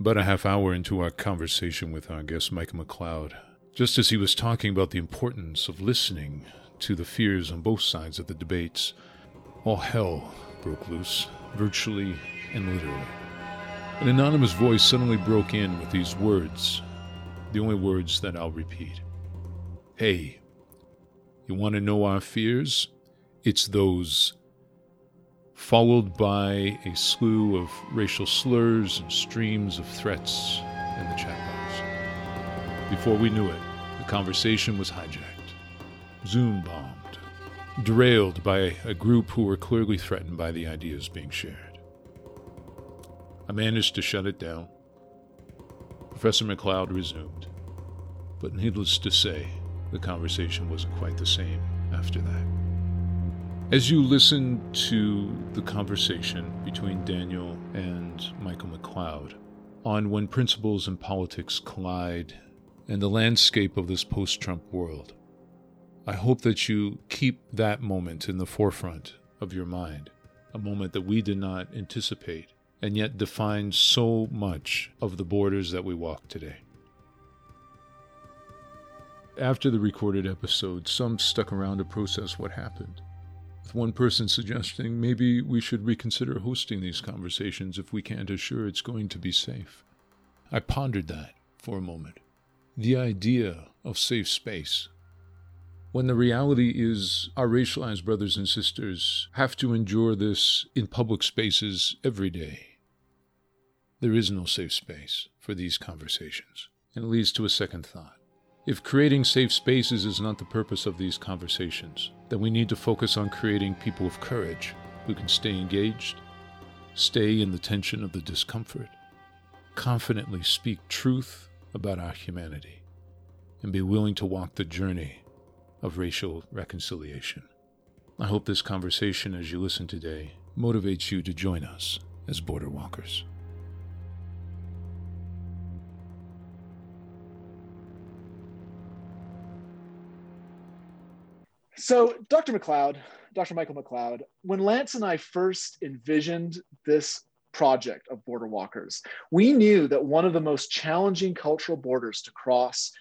About a half hour into our conversation with our guest, Michael McLeod, just as he was talking about the importance of listening to the fears on both sides of the debates, all hell broke loose, virtually and literally. An anonymous voice suddenly broke in with these words, the only words that I'll repeat. Hey, you want to know our fears? It's those followed by a slew of racial slurs and streams of threats in the chat box. Before we knew it, the conversation was hijacked, Zoom bombed, derailed by a group who were clearly threatened by the ideas being shared. I managed to shut it down. Professor McLeod resumed, but needless to say, the conversation wasn't quite the same after that. As you listen to the conversation between Daniel and Michael McLeod on when principles and politics collide and the landscape of this post Trump world, I hope that you keep that moment in the forefront of your mind, a moment that we did not anticipate and yet defines so much of the borders that we walk today. After the recorded episode, some stuck around to process what happened one person suggesting maybe we should reconsider hosting these conversations if we can't assure it's going to be safe. I pondered that for a moment. The idea of safe space. When the reality is our racialized brothers and sisters have to endure this in public spaces every day. There is no safe space for these conversations, and it leads to a second thought. If creating safe spaces is not the purpose of these conversations, then we need to focus on creating people of courage who can stay engaged, stay in the tension of the discomfort, confidently speak truth about our humanity, and be willing to walk the journey of racial reconciliation. I hope this conversation, as you listen today, motivates you to join us as border walkers. So, Dr. McLeod, Dr. Michael McLeod, when Lance and I first envisioned this project of border walkers, we knew that one of the most challenging cultural borders to cross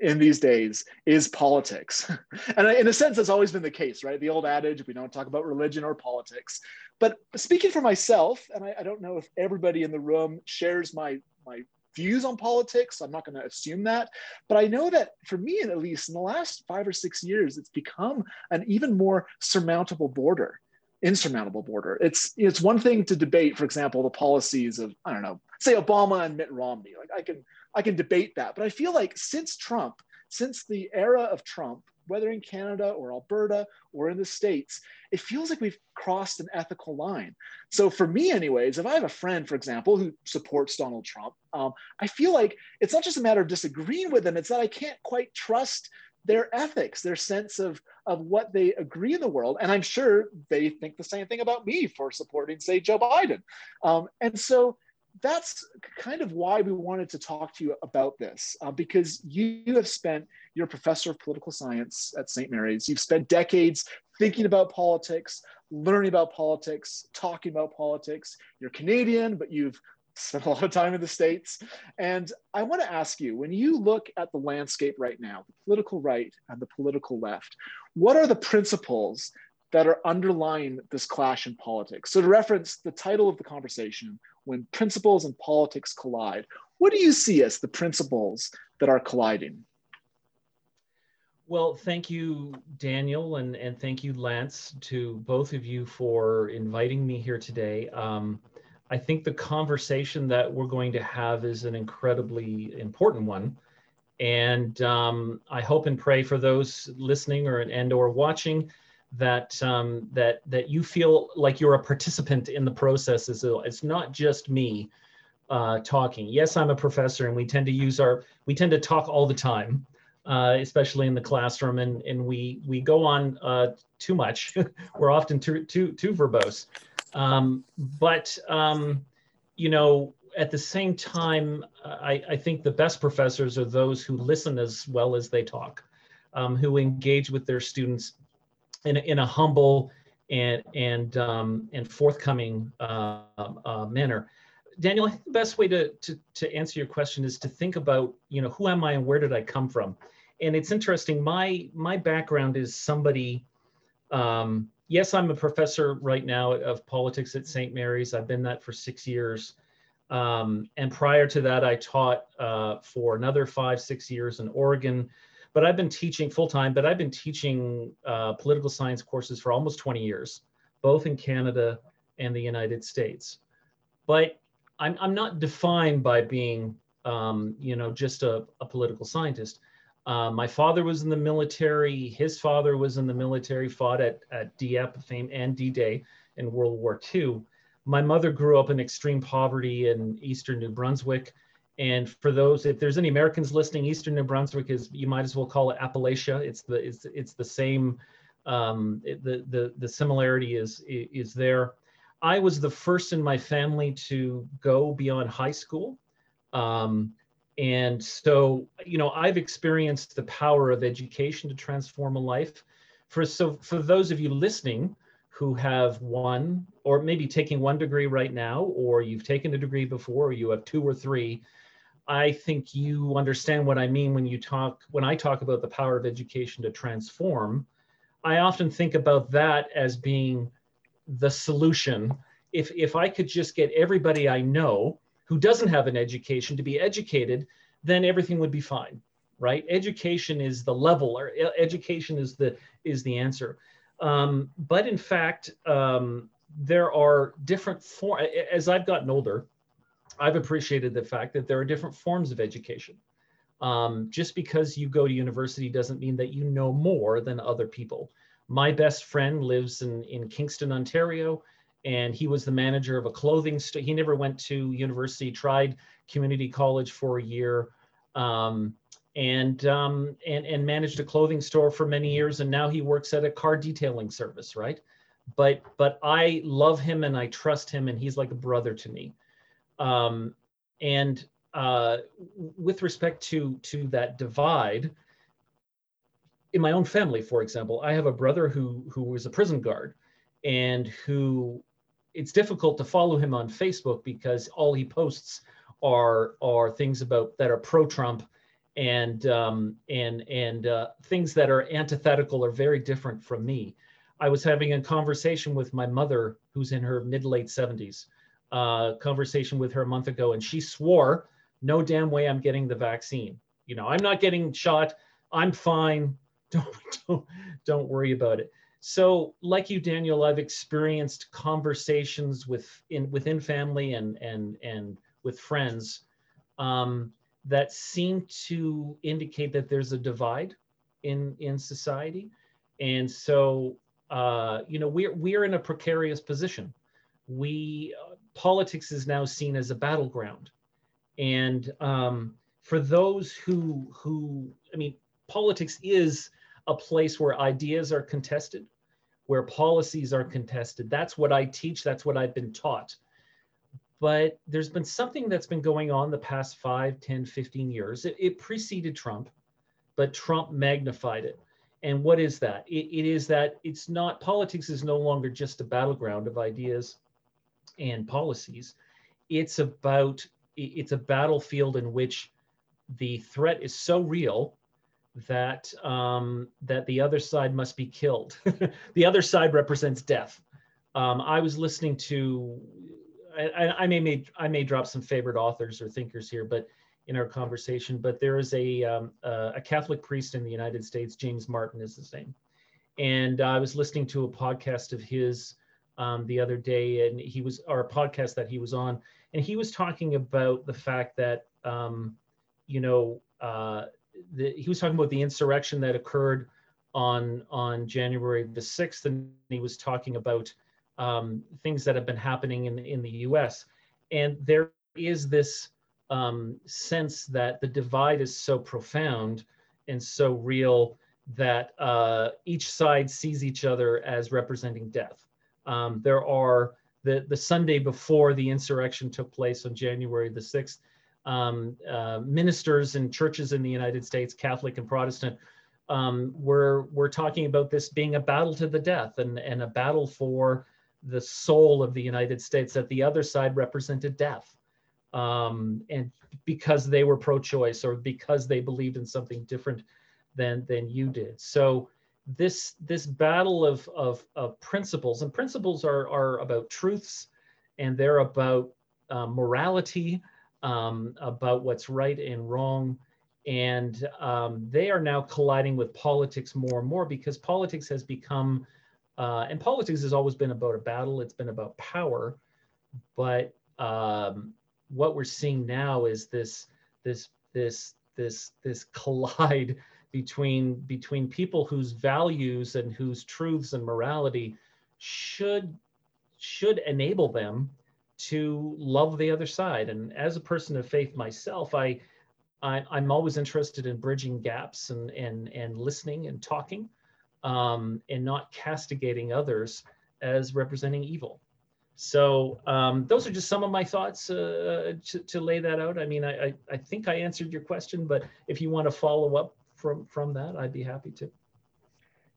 in these days is politics. and in a sense, that's always been the case, right? The old adage, we don't talk about religion or politics. But speaking for myself, and I, I don't know if everybody in the room shares my, my views on politics. I'm not going to assume that. But I know that for me, at least in the last five or six years, it's become an even more surmountable border insurmountable border. It's it's one thing to debate, for example, the policies of I don't know, say Obama and Mitt Romney. Like I can I can debate that, but I feel like since Trump, since the era of Trump, whether in Canada or Alberta or in the States, it feels like we've crossed an ethical line. So, for me, anyways, if I have a friend, for example, who supports Donald Trump, um, I feel like it's not just a matter of disagreeing with them, it's that I can't quite trust their ethics, their sense of, of what they agree in the world. And I'm sure they think the same thing about me for supporting, say, Joe Biden. Um, and so, that's kind of why we wanted to talk to you about this uh, because you, you have spent you're a professor of political science at st mary's. You've spent decades thinking about politics learning about politics talking about politics. You're canadian but you've spent a lot of time in the states. And i want to ask you when you look at the landscape right now the political right and the political left what are the principles that are underlying this clash in politics. So, to reference the title of the conversation, when principles and politics collide, what do you see as the principles that are colliding? Well, thank you, Daniel, and, and thank you, Lance, to both of you for inviting me here today. Um, I think the conversation that we're going to have is an incredibly important one. And um, I hope and pray for those listening or and or watching that um, that that you feel like you're a participant in the process. So it's not just me uh, talking. Yes, I'm a professor, and we tend to use our we tend to talk all the time, uh, especially in the classroom, and and we we go on uh, too much. We're often too too too verbose, um, but um, you know. At the same time, I, I think the best professors are those who listen as well as they talk, um, who engage with their students in a, in a humble and and um, and forthcoming uh, uh, manner. Daniel, I think the best way to, to, to answer your question is to think about, you know, who am I and where did I come from? And it's interesting. My my background is somebody. Um, yes, I'm a professor right now of politics at St. Mary's. I've been that for six years. Um, and prior to that, I taught uh, for another five, six years in Oregon. But I've been teaching full time, but I've been teaching uh, political science courses for almost 20 years, both in Canada and the United States. But I'm, I'm not defined by being, um, you know, just a, a political scientist. Uh, my father was in the military. His father was in the military, fought at, at Dieppe fame and D-Day in World War II. My mother grew up in extreme poverty in eastern New Brunswick. And for those, if there's any Americans listening, Eastern New Brunswick is you might as well call it Appalachia. It's the it's it's the same. Um, it, the the the similarity is is there. I was the first in my family to go beyond high school. Um, and so, you know, I've experienced the power of education to transform a life. For so for those of you listening who have one or maybe taking one degree right now, or you've taken a degree before, or you have two or three, I think you understand what I mean when you talk when I talk about the power of education to transform. I often think about that as being the solution. If if I could just get everybody I know who doesn't have an education to be educated, then everything would be fine, right? Education is the level, or education is the is the answer. Um, but in fact, um, there are different forms. As I've gotten older, I've appreciated the fact that there are different forms of education. Um, just because you go to university doesn't mean that you know more than other people. My best friend lives in, in Kingston, Ontario, and he was the manager of a clothing store. He never went to university, tried community college for a year, um, and, um, and, and managed a clothing store for many years. And now he works at a car detailing service, right? But, but I love him and I trust him, and he's like a brother to me. Um, and uh, with respect to to that divide, in my own family, for example, I have a brother who who was a prison guard, and who it's difficult to follow him on Facebook because all he posts are are things about that are pro-Trump and um, and and uh, things that are antithetical or very different from me. I was having a conversation with my mother, who's in her mid late 70s, uh, conversation with her a month ago, and she swore, "No damn way, I'm getting the vaccine. You know, I'm not getting shot. I'm fine. Don't don't don't worry about it." So, like you, Daniel, I've experienced conversations with in within family and and and with friends um, that seem to indicate that there's a divide in in society, and so uh, you know we're we're in a precarious position. We politics is now seen as a battleground. And um, for those who, who, I mean, politics is a place where ideas are contested, where policies are contested. That's what I teach, that's what I've been taught. But there's been something that's been going on the past 5, 10, 15 years. It, it preceded Trump, but Trump magnified it. And what is that? It, it is that it's not, politics is no longer just a battleground of ideas and policies. It's about it's a battlefield in which the threat is so real that um, that the other side must be killed. the other side represents death. Um, I was listening to. I, I, may, may I may drop some favorite authors or thinkers here, but in our conversation. But there is a um, a Catholic priest in the United States, James Martin is his name, and I was listening to a podcast of his um, the other day, and he was our podcast that he was on, and he was talking about the fact that um, you know uh, the, he was talking about the insurrection that occurred on on January the sixth, and he was talking about um, things that have been happening in in the U.S. And there is this um, sense that the divide is so profound and so real that uh, each side sees each other as representing death. Um, there are the, the Sunday before the insurrection took place on January the 6th, um, uh, ministers and churches in the United States, Catholic and Protestant, um, were, were talking about this being a battle to the death and, and a battle for the soul of the United States, that the other side represented death. um, and because they were pro-choice or because they believed in something different than than you did. So this this battle of of, of principles and principles are are about truths and they're about uh, morality um, about what's right and wrong and um, they are now colliding with politics more and more because politics has become uh, and politics has always been about a battle it's been about power but um, what we're seeing now is this this this this this collide between between people whose values and whose truths and morality should should enable them to love the other side. And as a person of faith myself i, I am always interested in bridging gaps and and and listening and talking um, and not castigating others as representing evil. So um, those are just some of my thoughts uh, to, to lay that out. I mean I, I i think i answered your question but if you want to follow up from from that i'd be happy to.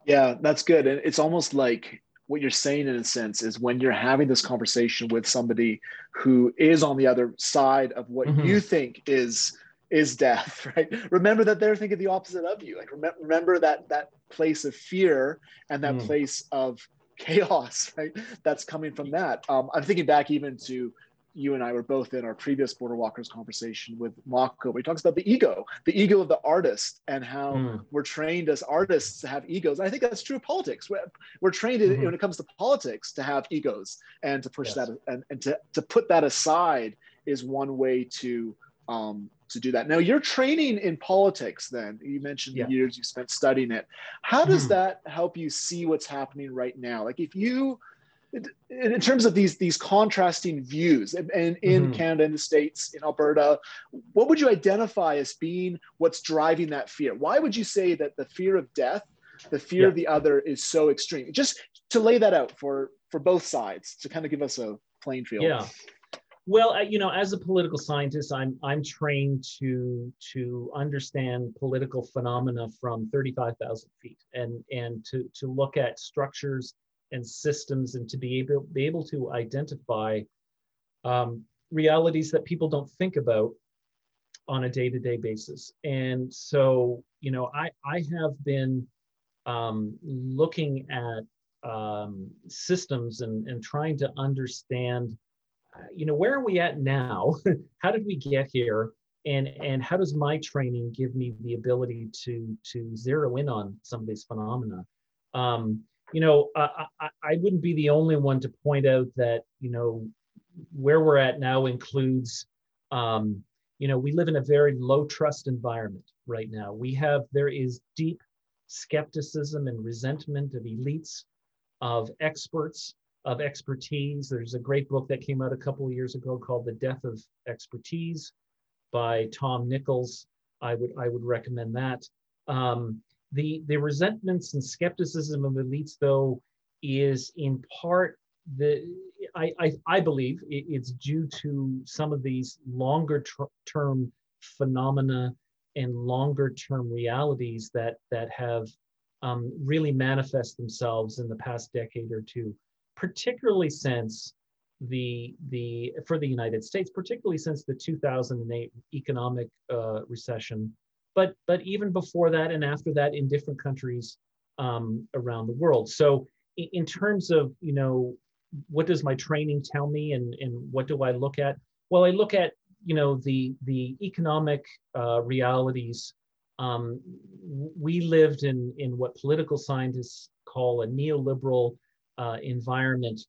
Yeah that's good. And it's almost like what you're saying in a sense is when you're having this conversation with somebody who is on the other side of what mm-hmm. you think is is death right? Remember that they're thinking the opposite of you. Like remember, remember that that place of fear and that mm. place of chaos right? That's coming from that. Um, i'm thinking back even to you and I were both in our previous Border Walkers conversation with Mako, he talks about the ego, the ego of the artist, and how mm. we're trained as artists to have egos. I think that's true of politics. We're, we're trained mm-hmm. when it comes to politics to have egos and to push yes. that and, and to, to put that aside is one way to um, to do that. Now you're training in politics. Then you mentioned yeah. the years you spent studying it. How does mm. that help you see what's happening right now? Like if you in terms of these these contrasting views and, and in mm-hmm. canada in the states in alberta what would you identify as being what's driving that fear why would you say that the fear of death the fear yeah. of the other is so extreme just to lay that out for for both sides to kind of give us a playing field yeah well you know as a political scientist i'm i'm trained to to understand political phenomena from 35000 feet and and to to look at structures and systems and to be able, be able to identify um, realities that people don't think about on a day-to-day basis. And so you know i i have been um, looking at um, systems and, and trying to understand uh, you know where are we at now? How did we get here? And and how does my training give me the ability to to zero in on some of these phenomena? Um, you know, I, I, I wouldn't be the only one to point out that, you know, where we're at now includes, um, you know, we live in a very low trust environment right now. We have, there is deep skepticism and resentment of elites, of experts, of expertise. There's a great book that came out a couple of years ago called The Death of Expertise by Tom Nichols. I would, I would recommend that. Um, the, the resentments and skepticism of elites, though, is in part the I, I, I believe it, it's due to some of these longer term phenomena and longer term realities that that have um, really manifest themselves in the past decade or two, particularly since the the for the United States, particularly since the 2008 economic uh, recession, but but even before that and after that in different countries um, around the world. So in, in terms of you know what does my training tell me and and what do I look at? Well, I look at you know the the economic uh, realities. Um, we lived in in what political scientists call a neoliberal uh, environment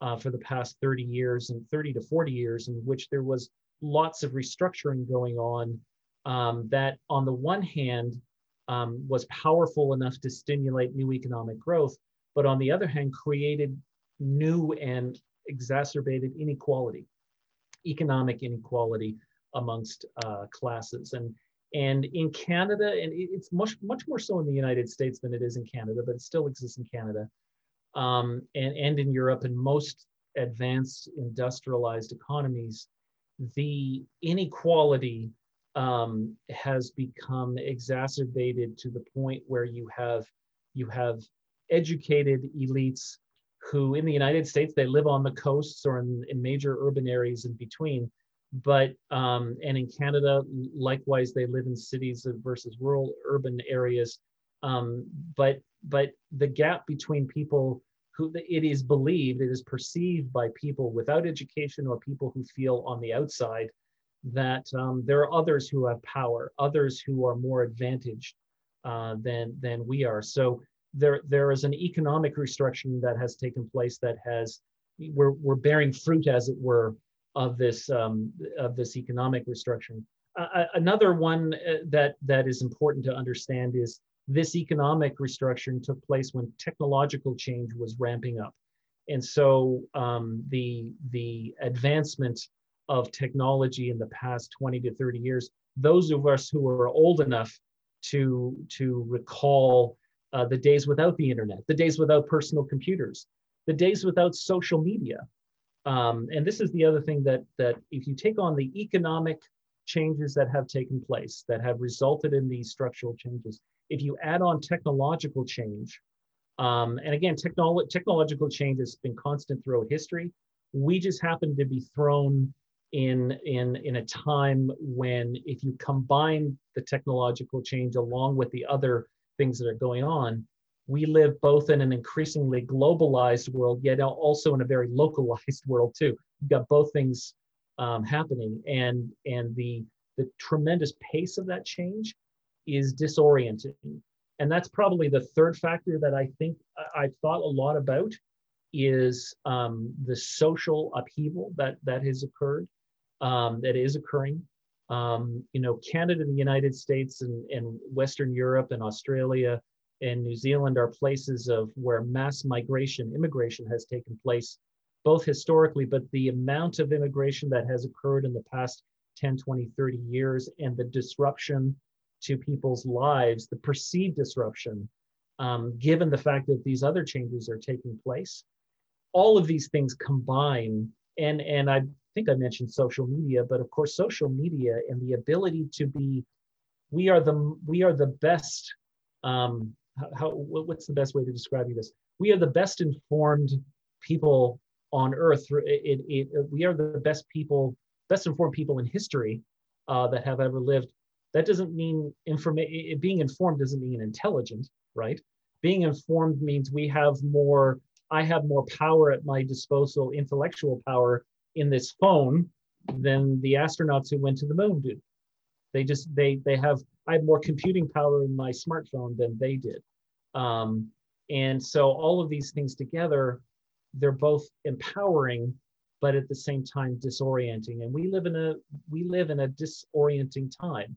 uh, for the past 30 years and 30 to 40 years in which there was lots of restructuring going on um, that, on the one hand, um, was powerful enough to stimulate new economic growth, but on the other hand, created new and exacerbated inequality, economic inequality amongst uh, classes. And, and in Canada, and it's much, much more so in the United States than it is in Canada, but it still exists in Canada um, and, and in Europe and most advanced industrialized economies, the inequality um, has become exacerbated to the point where you have you have educated elites who in the United States they live on the coasts or in, in major urban areas in between but um, and in Canada, likewise, they live in cities versus rural urban areas. Um, but but the gap between people who it is believed, it is perceived by people without education or people who feel on the outside that um, there are others who have power, others who are more advantaged uh, than than we are. So there there is an economic restructuring that has taken place that has we're we're bearing fruit, as it were, of this um, of this economic restructuring. Uh, another one uh, that that is important to understand is this economic restructuring took place when technological change was ramping up, and so um, the the advancement of technology in the past 20 to 30 years, those of us who are old enough to to recall uh, the days without the internet, the days without personal computers, the days without social media, um, and this is the other thing that that if you take on the economic changes that have taken place that have resulted in these structural changes, if you add on technological change, um, and again, technolo- technological change has been constant throughout history. We just happen to be thrown in in in a time when if you combine the technological change along with the other things that are going on, we live both in an increasingly globalized world, yet also in a very localized world too. You've got both things um, happening, and and the the tremendous pace of that change is disorienting. And that's probably the third factor that I think I've thought a lot about is um, the social upheaval that that has occurred, um, that is occurring. Um, you know, Canada, and the United States, and, and Western Europe and Australia and New Zealand are places of where mass migration, immigration has taken place, both historically, but the amount of immigration that has occurred in the past 10, 20, 30 years and the disruption to people's lives, the perceived disruption, um, given the fact that these other changes are taking place. All of these things combine, and, and I think I mentioned social media, but of course, social media and the ability to be, we are the, we are the best um, how, what's the best way to describe you this? We are the best informed people on earth. It, it, it, we are the best people, best informed people in history uh, that have ever lived. That doesn't mean information. Being informed doesn't mean intelligent, right? Being informed means we have more. I have more power at my disposal, intellectual power in this phone than the astronauts who went to the moon do. They just they they have I have more computing power in my smartphone than they did. Um, and so all of these things together, they're both empowering, but at the same time disorienting. And we live in a we live in a disorienting time.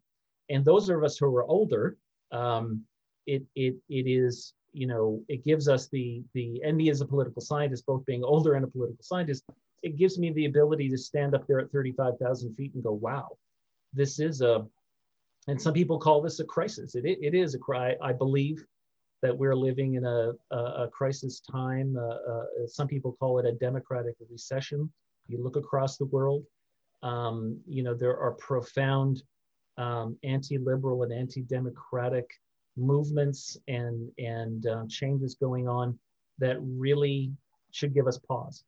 And those of us who are older, um, it it it is you know it gives us the the and me as a political scientist, both being older and a political scientist, it gives me the ability to stand up there at 35,000 feet and go, wow, this is a and some people call this a crisis. It, it is a cry. I believe that we're living in a, a, a crisis time. Uh, uh, some people call it a democratic recession. You look across the world, um, you know, there are profound um, anti-liberal and anti-democratic movements and, and uh, changes going on that really should give us pause.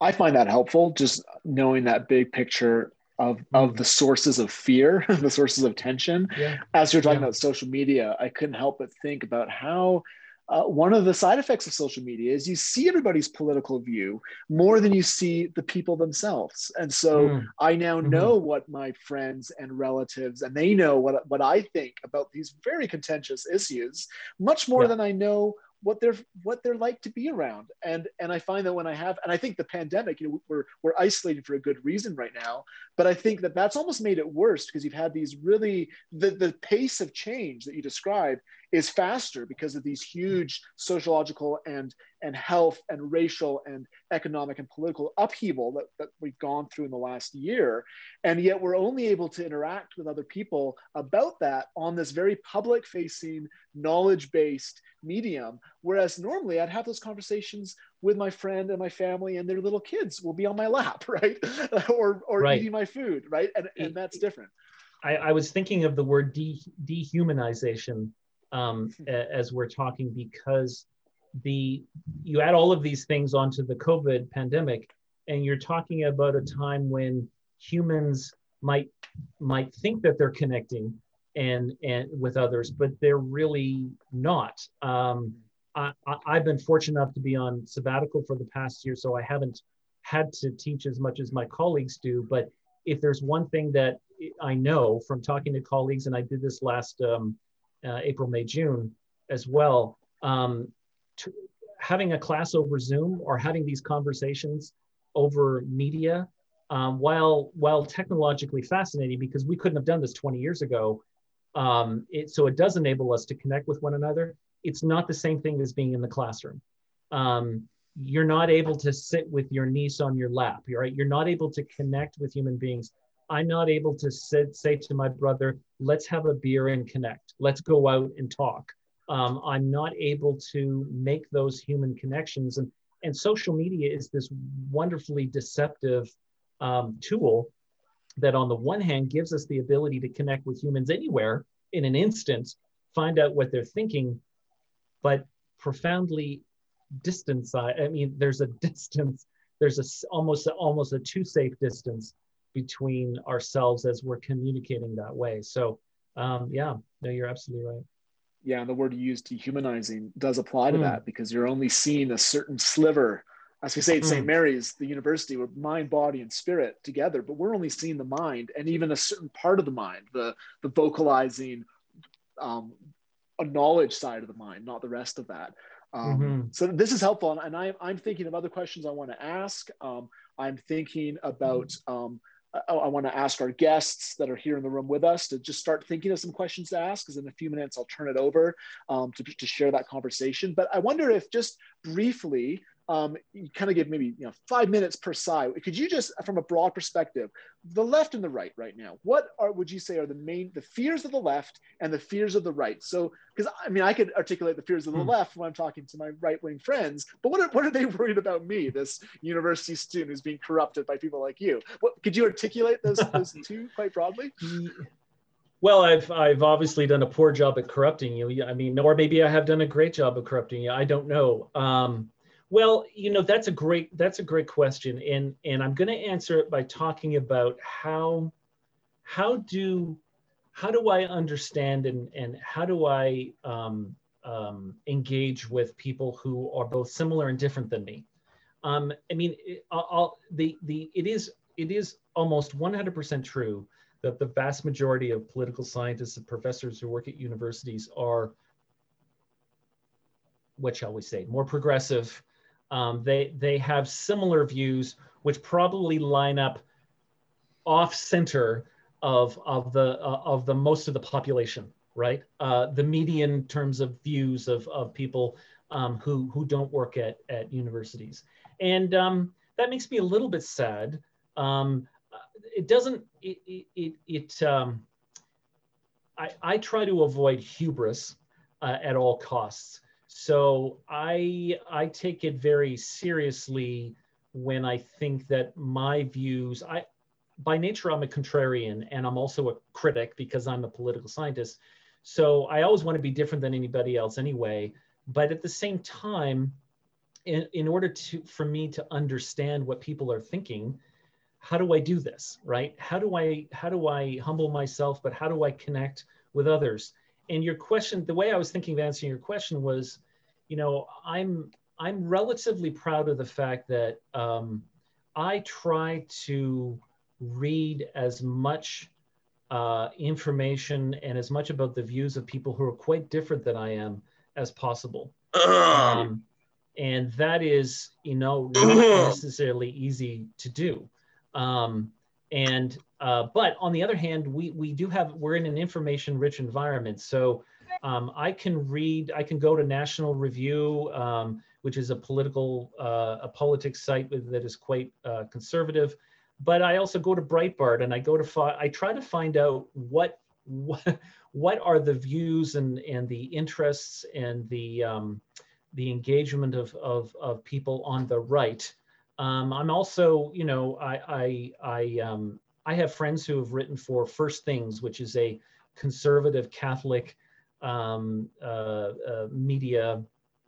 I find that helpful, just knowing that big picture of of mm. the sources of fear, the sources of tension. Yeah. As you're talking yeah. about social media, I couldn't help but think about how uh, one of the side effects of social media is you see everybody's political view more than you see the people themselves. And so mm. I now mm-hmm. know what my friends and relatives, and they know what, what I think about these very contentious issues, much more yeah. than I know what they're what they're like to be around. And and i find that when i have and i think the pandemic you know we're we're isolated for a good reason right now but i think that that's almost made it worse because you've had these really the the pace of change that you described is faster because of these huge sociological and and health and racial and economic and political upheaval that, that we've gone through in the last year. And yet we're only able to interact with other people about that on this very public facing knowledge based medium. Whereas normally i'd have those conversations with my friend and my family and their little kids will be on my lap right? Or or right. eating my food right? And, and that's different. I, I was thinking of the word de- dehumanization um, as we're talking because the you add all of these things onto the COVID pandemic, and you're talking about a time when humans might might think that they're connecting and and with others, but they're really not. Um, I, have been fortunate enough to be on sabbatical for the past year, so I haven't had to teach as much as my colleagues do. But if there's one thing that I know from talking to colleagues, and I did this last um, uh, April, May, June as well, um, to, having a class over Zoom or having these conversations over media, um, while while technologically fascinating, because we couldn't have done this 20 years ago. Um, it, so it does enable us to connect with one another. It's not the same thing as being in the classroom. Um, you're not able to sit with your niece on your lap. You're right. You're not able to connect with human beings. I'm not able to sit, say to my brother, let's have a beer and connect. Let's go out and talk. Um, I'm not able to make those human connections. And, and social media is this wonderfully deceptive um, tool that, on the one hand, gives us the ability to connect with humans anywhere in an instant, find out what they're thinking, but profoundly distance. I mean, there's a distance. There's a almost almost a too safe distance between ourselves as we're communicating that way. So, um, yeah, no, you're absolutely right. Yeah, and the word you use, dehumanizing, does apply to mm. that because you're only seeing a certain sliver. As we say at mm. St. Mary's, the university, we're mind, body, and spirit together, but we're only seeing the mind and even a certain part of the mind, the the vocalizing, um, a knowledge side of the mind, not the rest of that. Um, mm-hmm. So this is helpful, and I, I'm thinking of other questions I want to ask. Um, I'm thinking about. Um, I, I want to ask our guests that are here in the room with us to just start thinking of some questions to ask. Because in a few minutes, I'll turn it over um, to, to share that conversation. But I wonder if just briefly um, you kind of give maybe you know five minutes per side. Could you just, from a broad perspective, the left and the right right now, what are would you say are the main the fears of the left and the fears of the right? So, because I mean, I could articulate the fears of the hmm. left when I'm talking to my right wing friends, but what are, what are they worried about me, this university student who's being corrupted by people like you? What could you articulate those those two quite broadly? Well, I've I've obviously done a poor job at corrupting you. I mean, or maybe I have done a great job of corrupting you. I don't know. Um, well, you know, that's a great that's a great question, and and I'm going to answer it by talking about how how do how do I understand and and how do I um, um, engage with people who are both similar and different than me? Um, I mean, I'll, I'll, the the it is it is almost 100% true that the vast majority of political scientists and professors who work at universities are what shall we say more progressive um, they they have similar views, which probably line up off center of of the uh, of the most of the population, right? Uh, the median terms of views of of people um, who who don't work at at universities, and um, that makes me a little bit sad. Um, it doesn't it it, it, it um, I, I try to avoid hubris uh, at all costs. So I I take it very seriously when I think that my views I by nature I'm a contrarian and I'm also a critic because I'm a political scientist. So I always want to be different than anybody else anyway. But at the same time, in, in order to for me to understand what people are thinking, how do I do this? Right? How do I how do I humble myself, but how do I connect with others? And your question, the way I was thinking of answering your question was you know, I'm I'm relatively proud of the fact that um, I try to read as much uh, information and as much about the views of people who are quite different than I am as possible. Um, and that is, you know, not necessarily easy to do. Um, and uh, but on the other hand, we we do have we're in an information rich environment, so um, I can read, I can go to National Review, um, which is a political, uh, a politics site that is quite uh, conservative. But I also go to Breitbart and I go to, fi- I try to find out what, what, what are the views and, and the interests and the, um, the engagement of, of, of people on the right. Um, I'm also, you know, I, I, I, um, I have friends who have written for First Things, which is a conservative Catholic um, uh, uh, media,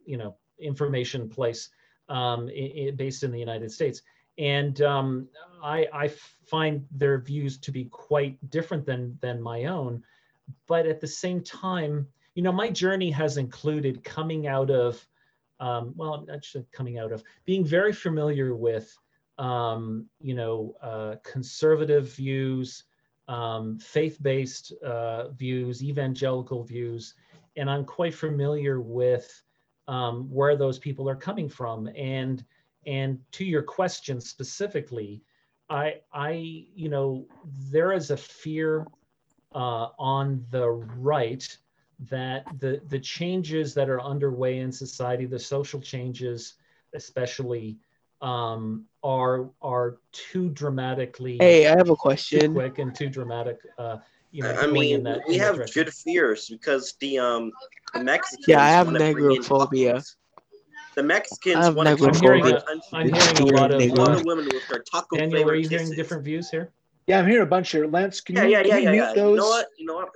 you know, information place um, based in the United States. and um, I, I find their views to be quite different than than my own. But at the same time, you know, my journey has included coming out of, um, well, actually coming out of being very familiar with, um, you know, uh, conservative views, um, faith-based uh, views, evangelical views, and I'm quite familiar with um, where those people are coming from. And and to your question specifically, I I you know there is a fear uh, on the right that the the changes that are underway in society, the social changes especially, um, are are too dramatically. Hey, I have a question. Too quick and too dramatic. Uh, you know, I mean, that, we have good fears because the um the Mexicans. Yeah, I have negrophobia. The Mexicans want to I'm hearing, a, I'm hearing a lot of, a lot of women with their taco Daniel, are you kisses. hearing different views here? Yeah, I'm hearing a bunch here. Lance, can yeah, you, yeah, can yeah, you yeah, mute yeah. those? You know what? You know what?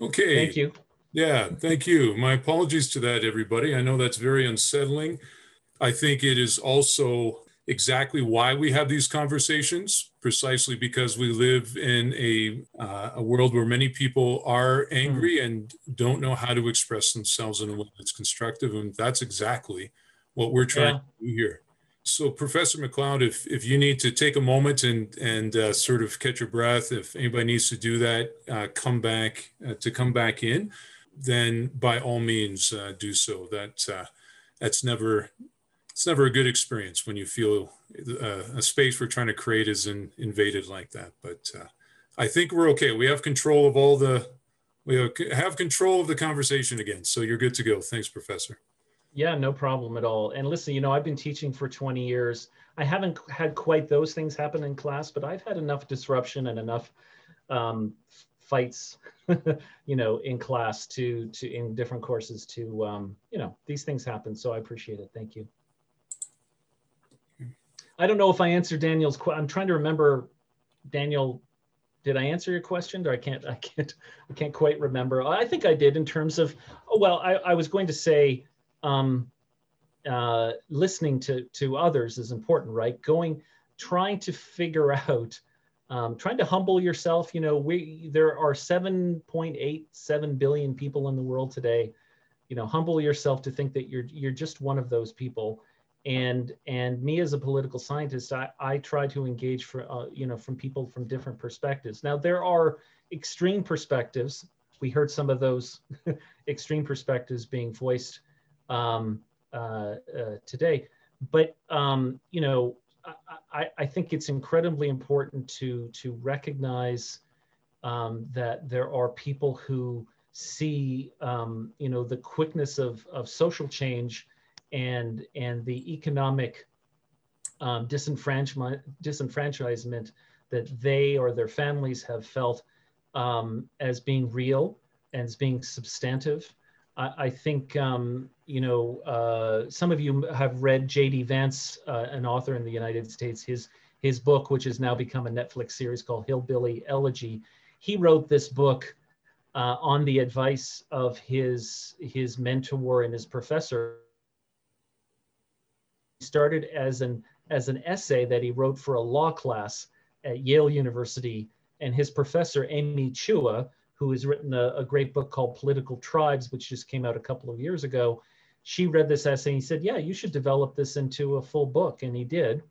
Okay. Thank you. Yeah, thank you. My apologies to that, everybody. I know that's very unsettling. I think it is also exactly why we have these conversations, precisely because we live in a, uh, a world where many people are angry mm. and don't know how to express themselves in a way that's constructive. And that's exactly what we're trying yeah. to do here. So, Professor McLeod, if, if you need to take a moment and, and uh, sort of catch your breath, if anybody needs to do that, uh, come back uh, to come back in, then by all means uh, do so. That uh, that's never it's never a good experience when you feel uh, a space we're trying to create is in, invaded like that. But I think we're okay. We have control of all the we have control of the conversation again. So you're good to go. Thanks, Professor. Yeah, no problem at all. And listen, you know, I've been teaching for 20 years. I haven't had quite those things happen in class, but I've had enough disruption and enough um, fights, you know, in class to to in different courses to um, you know these things happen. So I appreciate it. Thank you. I don't know if I answered Daniel's. I'm trying to remember, Daniel. Did I answer your question? Or I can't. I can't. I can't quite remember. I think I did in terms of. Well, I, I was going to say um, uh, listening to to others is important, right? Going, trying to figure out, um, trying to humble yourself. You know, we there are 7.87 billion people in the world today. You know, humble yourself to think that you're you're just one of those people. And and me as a political scientist, I, I try to engage for uh, you know from people from different perspectives. Now there are extreme perspectives. We heard some of those extreme perspectives being voiced um, uh, uh, today. But um, you know, I, I, think it's incredibly important to to recognize um, that there are people who see um, you know the quickness of, of social change and and the economic um, disenfranchisement disenfranchisement that they or their families have felt um, as being real and as being substantive I, I think um, you know uh, some of you have read J.D. Vance, uh, an author in the United States. His his book, which has now become a Netflix series called Hillbilly Elegy. He wrote this book uh, on the advice of his his mentor and his professor. He started as an as an essay that he wrote for a law class at Yale University, and his professor Amy Chua who has written a, a, great book called Political Tribes, which just came out a couple of years ago. She read this essay and he said, Yeah, you should develop this into a full book. And he did.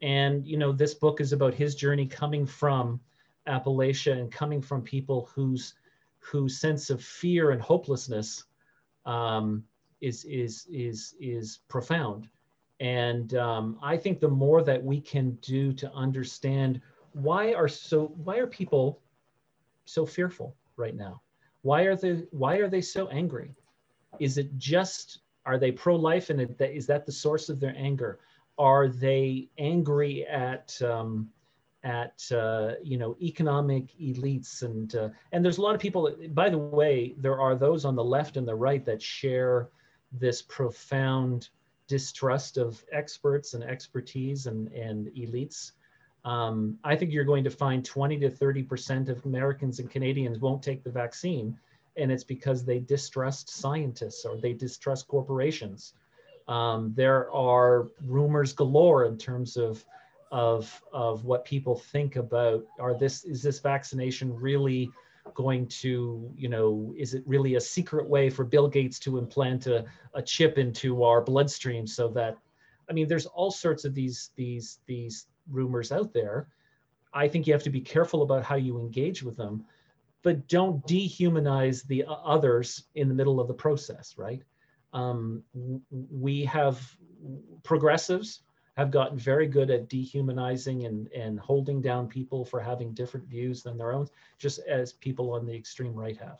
And, you know, this book is about his journey coming from Appalachia and coming from people whose whose sense of fear and hopelessness um, is is is is profound. And um, I think the more that we can do to understand why are so why are people so fearful right now? Why are they why are they so angry? Is it just are they pro-life and is that the source of their anger? Are they angry at um, at uh, you know economic elites and uh, and there's a lot of people. By the way, there are those on the left and the right that share this profound distrust of experts and expertise and, and elites. Um, I think you're going to find 20 to 30% of Americans and Canadians won't take the vaccine. And it's because they distrust scientists or they distrust corporations. Um, there are rumors galore in terms of, of, of what people think about are this, is this vaccination really going to, you know, is it really a secret way for Bill Gates to implant a, a chip into our bloodstream so that, I mean, there's all sorts of these, these, these rumors out there. I think you have to be careful about how you engage with them, but don't dehumanize the others in the middle of the process, right? Um, we have progressives have gotten very good at dehumanizing and, and holding down people for having different views than their own, just as people on the extreme right have.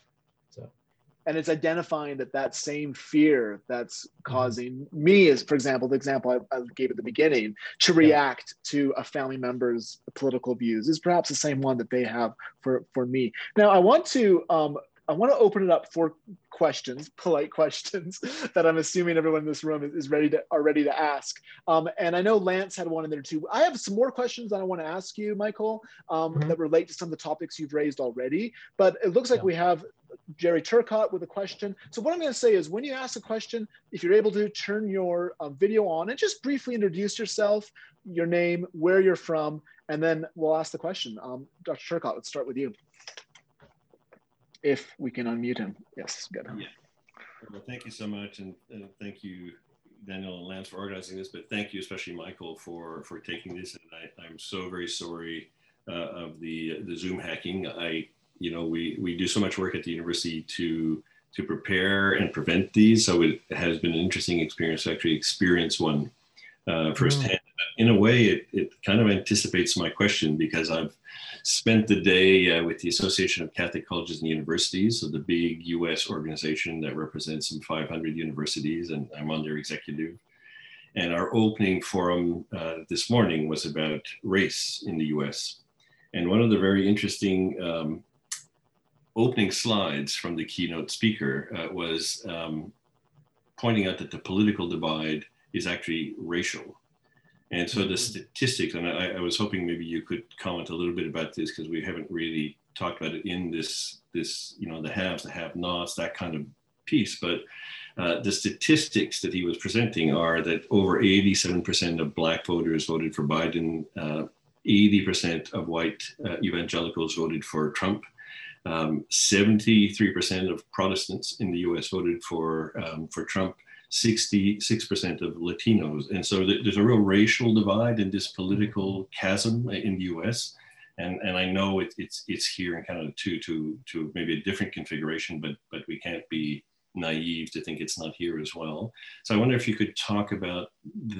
And it's identifying that that same fear that's mm-hmm. causing me, as for example, the example I, I, gave at the beginning, to react yeah. to a family member's political views is perhaps the same one that they have for for me. Now, I want to um, I want to open it up for questions, polite questions that I'm assuming everyone in this room is, is ready to are ready to ask. Um, and I know Lance had one in there too. I have some more questions that I want to ask you, Michael, um, mm-hmm. that relate to some of the topics you've raised already. But it looks like yeah. we have Gerry Turcotte with a question. So what I'm going to say is when you ask a question, if you're able to turn your uh, video on and just briefly introduce yourself, your name, where you're from, and then we'll ask the question. Um, Dr. Turcotte, let's start with you if we can unmute him. Yes, good. Yeah. Well, thank you so much, and thank you, Daniel and Lance, for organizing this. But thank you, especially Michael, for for taking this. And I, am so very sorry uh, of the the Zoom hacking. I, you know, we we do so much work at the university to to prepare and prevent these. So it has been an interesting experience to actually experience one uh, firsthand. Mm. In a way, it, it kind of anticipates my question because I've spent the day uh, with the Association of Catholic Colleges and Universities, so the big US organization that represents some 500 universities, and I'm on their executive. And our opening forum uh, this morning was about race in the US. And one of the very interesting um, opening slides from the keynote speaker uh, was um, pointing out that the political divide is actually racial. And so the mm-hmm. statistics, and I, I was hoping maybe you could comment a little bit about this because we haven't really talked about it in this, this, you know, the haves, the have-nots, that kind of piece. But uh, the statistics that he was presenting are that over 87% of Black voters voted for Biden, uh, 80% of white uh, evangelicals voted for Trump. Um, 73% of Protestants in the US voted for, um, for Trump. 66% of Latinos. And so there's a real racial divide in this political chasm in the US. And, and I know it, it's, it's here in Canada too, to, to maybe a different configuration, but, but we can't be naive to think it's not here as well. So I wonder if you could talk about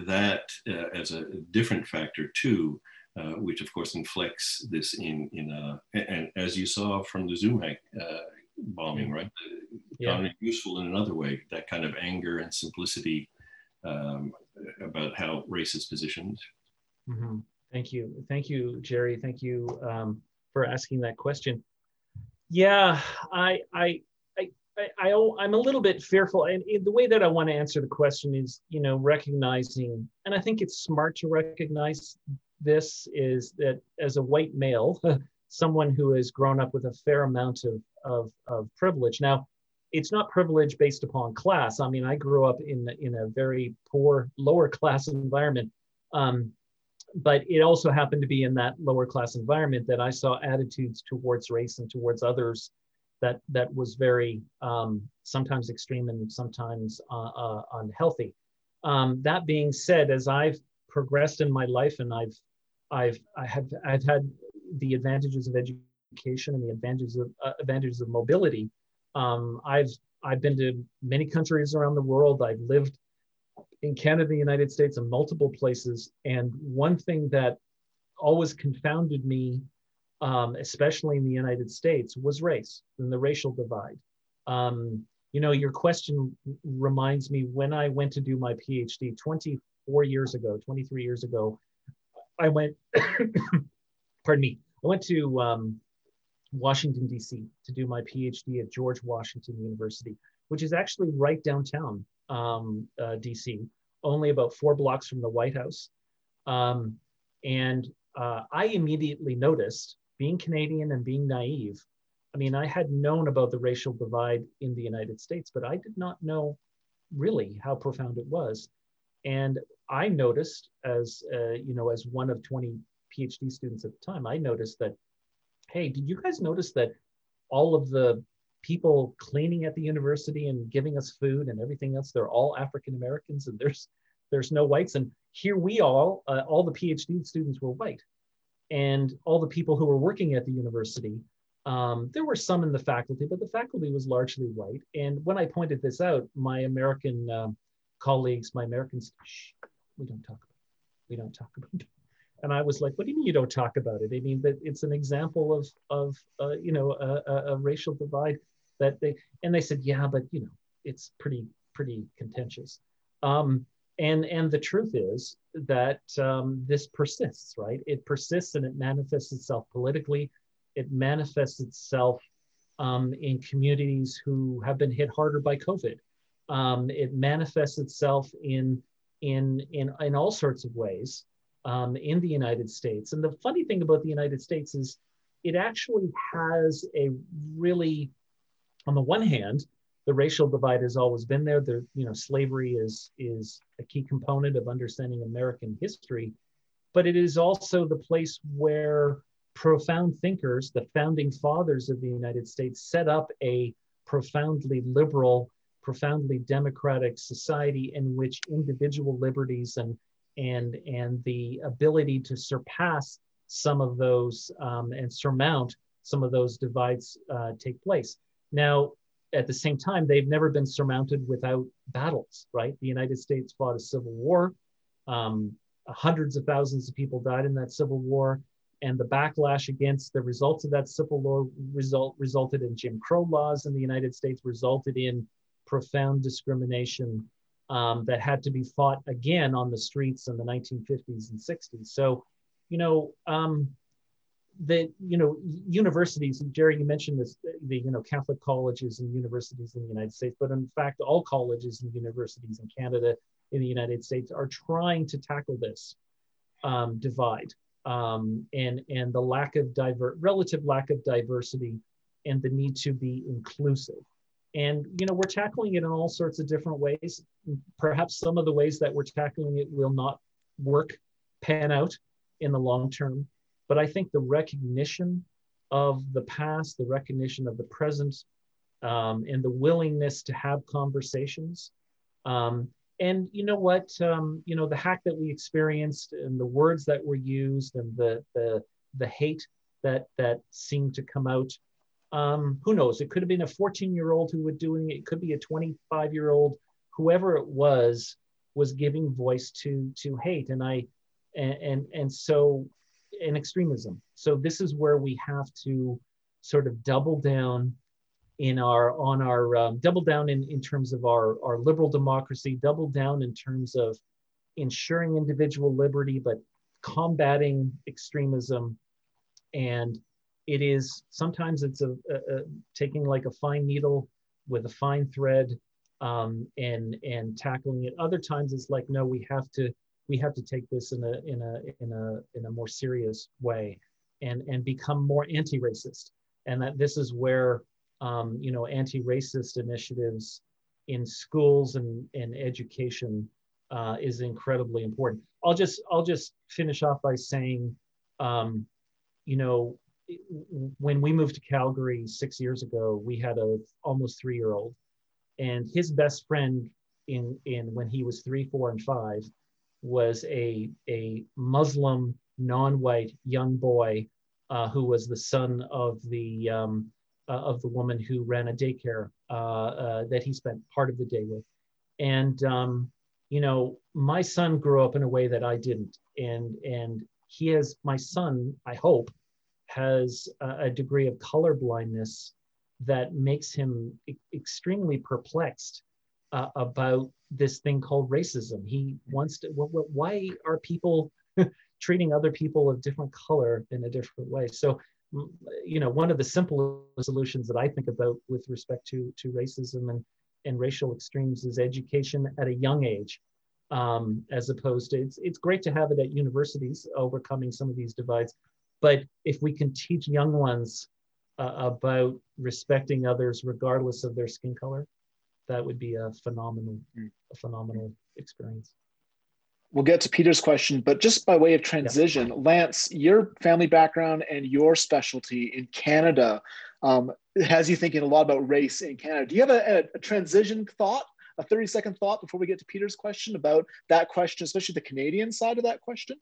that uh, as a different factor too, uh, which of course inflects this in, in a, and as you saw from the Zoom hack, uh, bombing, mm-hmm. right? Yeah. useful in another way, that kind of anger and simplicity um, about how race is positioned. Mm-hmm. Thank you. Thank you, Gerry. Thank you um, for asking that question. Yeah, I, I, I, I, I, am a little bit fearful. And the way that I want to answer the question is, you know, recognizing, and I think it's smart to recognize this is that as a white male, someone who has grown up with a fair amount of, of, of privilege. Now, it's not privilege based upon class. I mean, I grew up in, in a very poor, lower class environment. Um, but it also happened to be in that lower class environment that I saw attitudes towards race and towards others that that was very um, sometimes extreme and sometimes uh, uh, unhealthy. Um, that being said, as I've progressed in my life and I've I've I have I've had the advantages of education and the advantages of uh, advantages of mobility. Um, I've I've been to many countries around the world. I've lived in Canada, the United States, and multiple places. And one thing that always confounded me, um, especially in the United States, was race and the racial divide. Um, you know, your question reminds me when I went to do my PhD 24 years ago, 23 years ago, I went pardon me, I went to um, Washington, D.C. to do my PhD at George Washington University, which is actually right downtown um, uh, D.C. only about four blocks from the White House. Um, and uh, I immediately noticed, being Canadian and being naive, I mean, I had known about the racial divide in the United States, but I did not know really how profound it was. And I noticed, as uh, you know, as one of 20 PhD students at the time, I noticed that, hey, did you guys notice that all of the people cleaning at the university and giving us food and everything else, they're all African Americans, and there's there's no whites. And here we all, uh, all the PhD students were white, and all the people who were working at the university um, there were some in the faculty, but the faculty was largely white. And when I pointed this out, my American uh, colleagues, my Americans, shh, we don't talk about it. We don't talk about it. And I was like, what do you mean you don't talk about it? I mean, that it's an example of, of uh, you know, a, a, a, racial divide that they, and they said, yeah, but, you know, it's pretty, pretty contentious. Um, and, and the truth is that um, this persists, right? It persists and it manifests itself politically it manifests itself um, in communities who have been hit harder by COVID. Um, it manifests itself in, in, in, in all sorts of ways um, in the United States. And the funny thing about the United States is it actually has a really, on the one hand, the racial divide has always been there. The, you know, slavery is, is a key component of understanding American history, but it is also the place where profound thinkers, the founding fathers of the United States, set up a profoundly liberal, profoundly democratic society in which individual liberties and and and the ability to surpass some of those um, and surmount some of those divides uh, take place. Now, at the same time, they've never been surmounted without battles. Right? The United States fought a civil war. Um, hundreds of thousands of people died in that civil war and the backlash against the results of that civil war result resulted in Jim Crow laws in the United States, resulted in profound discrimination um, that had to be fought again on the streets in the 1950s and 60s. So, you know, um, the you know universities. Gerry, you mentioned this, the you know Catholic colleges and universities in the United States, but in fact, all colleges and universities in Canada, in the United States, are trying to tackle this um, divide um, and and the lack of diver relative lack of diversity and the need to be inclusive and you know we're tackling it in all sorts of different ways. Perhaps some of the ways that we're tackling it will not work pan out in the long term. But i think the recognition of the past the recognition of the present um, and the willingness to have conversations um, and you know what um, you know the hack that we experienced and the words that were used and the the the hate that that seemed to come out um, who knows? It could have been a 14 year old who was doing it. It could be a 25 year old whoever it was was giving voice to to hate. And i and and, and so in extremism. So this is where we have to sort of double down in our on our um, double down in, in terms of our, our liberal democracy, double down in terms of ensuring individual liberty, but combating extremism. And it is sometimes it's a, a, a taking like a fine needle with a fine thread um, and and tackling it. Other times it's like no, we have to we have to take this in a in a in a in a more serious way and and become more anti-racist. And that this is where um, you know, anti-racist initiatives in schools and, and education uh, is incredibly important. I'll just I'll just finish off by saying, um, you know, when we moved to Calgary six years ago, we had a almost three year old, and his best friend in in when he was three, four, and five was a a Muslim non-white young boy uh, who was the son of the um, uh, of the woman who ran a daycare uh, uh, that he spent part of the day with. And, um, you know, my son grew up in a way that I didn't. And, and he has, my son, I hope, has a, degree of color blindness that makes him e- extremely perplexed uh, about this thing called racism. He wants to, well, why are people treating other people of different color in a different way? So you know, one of the simple solutions that I think about with respect to, to racism and, and racial extremes is education at a young age. um, as opposed to it's it's great to have it at universities overcoming some of these divides, but if we can teach young ones uh, about respecting others regardless of their skin color, that would be a phenomenal a phenomenal experience. We'll get to Peter's question, but just by way of transition, yeah. Lance, your family background and your specialty in Canada um, has you thinking a lot about race in Canada. Do you have a, a, a transition thought a 30 second thought before we get to Peter's question about that question, especially the Canadian side of that question?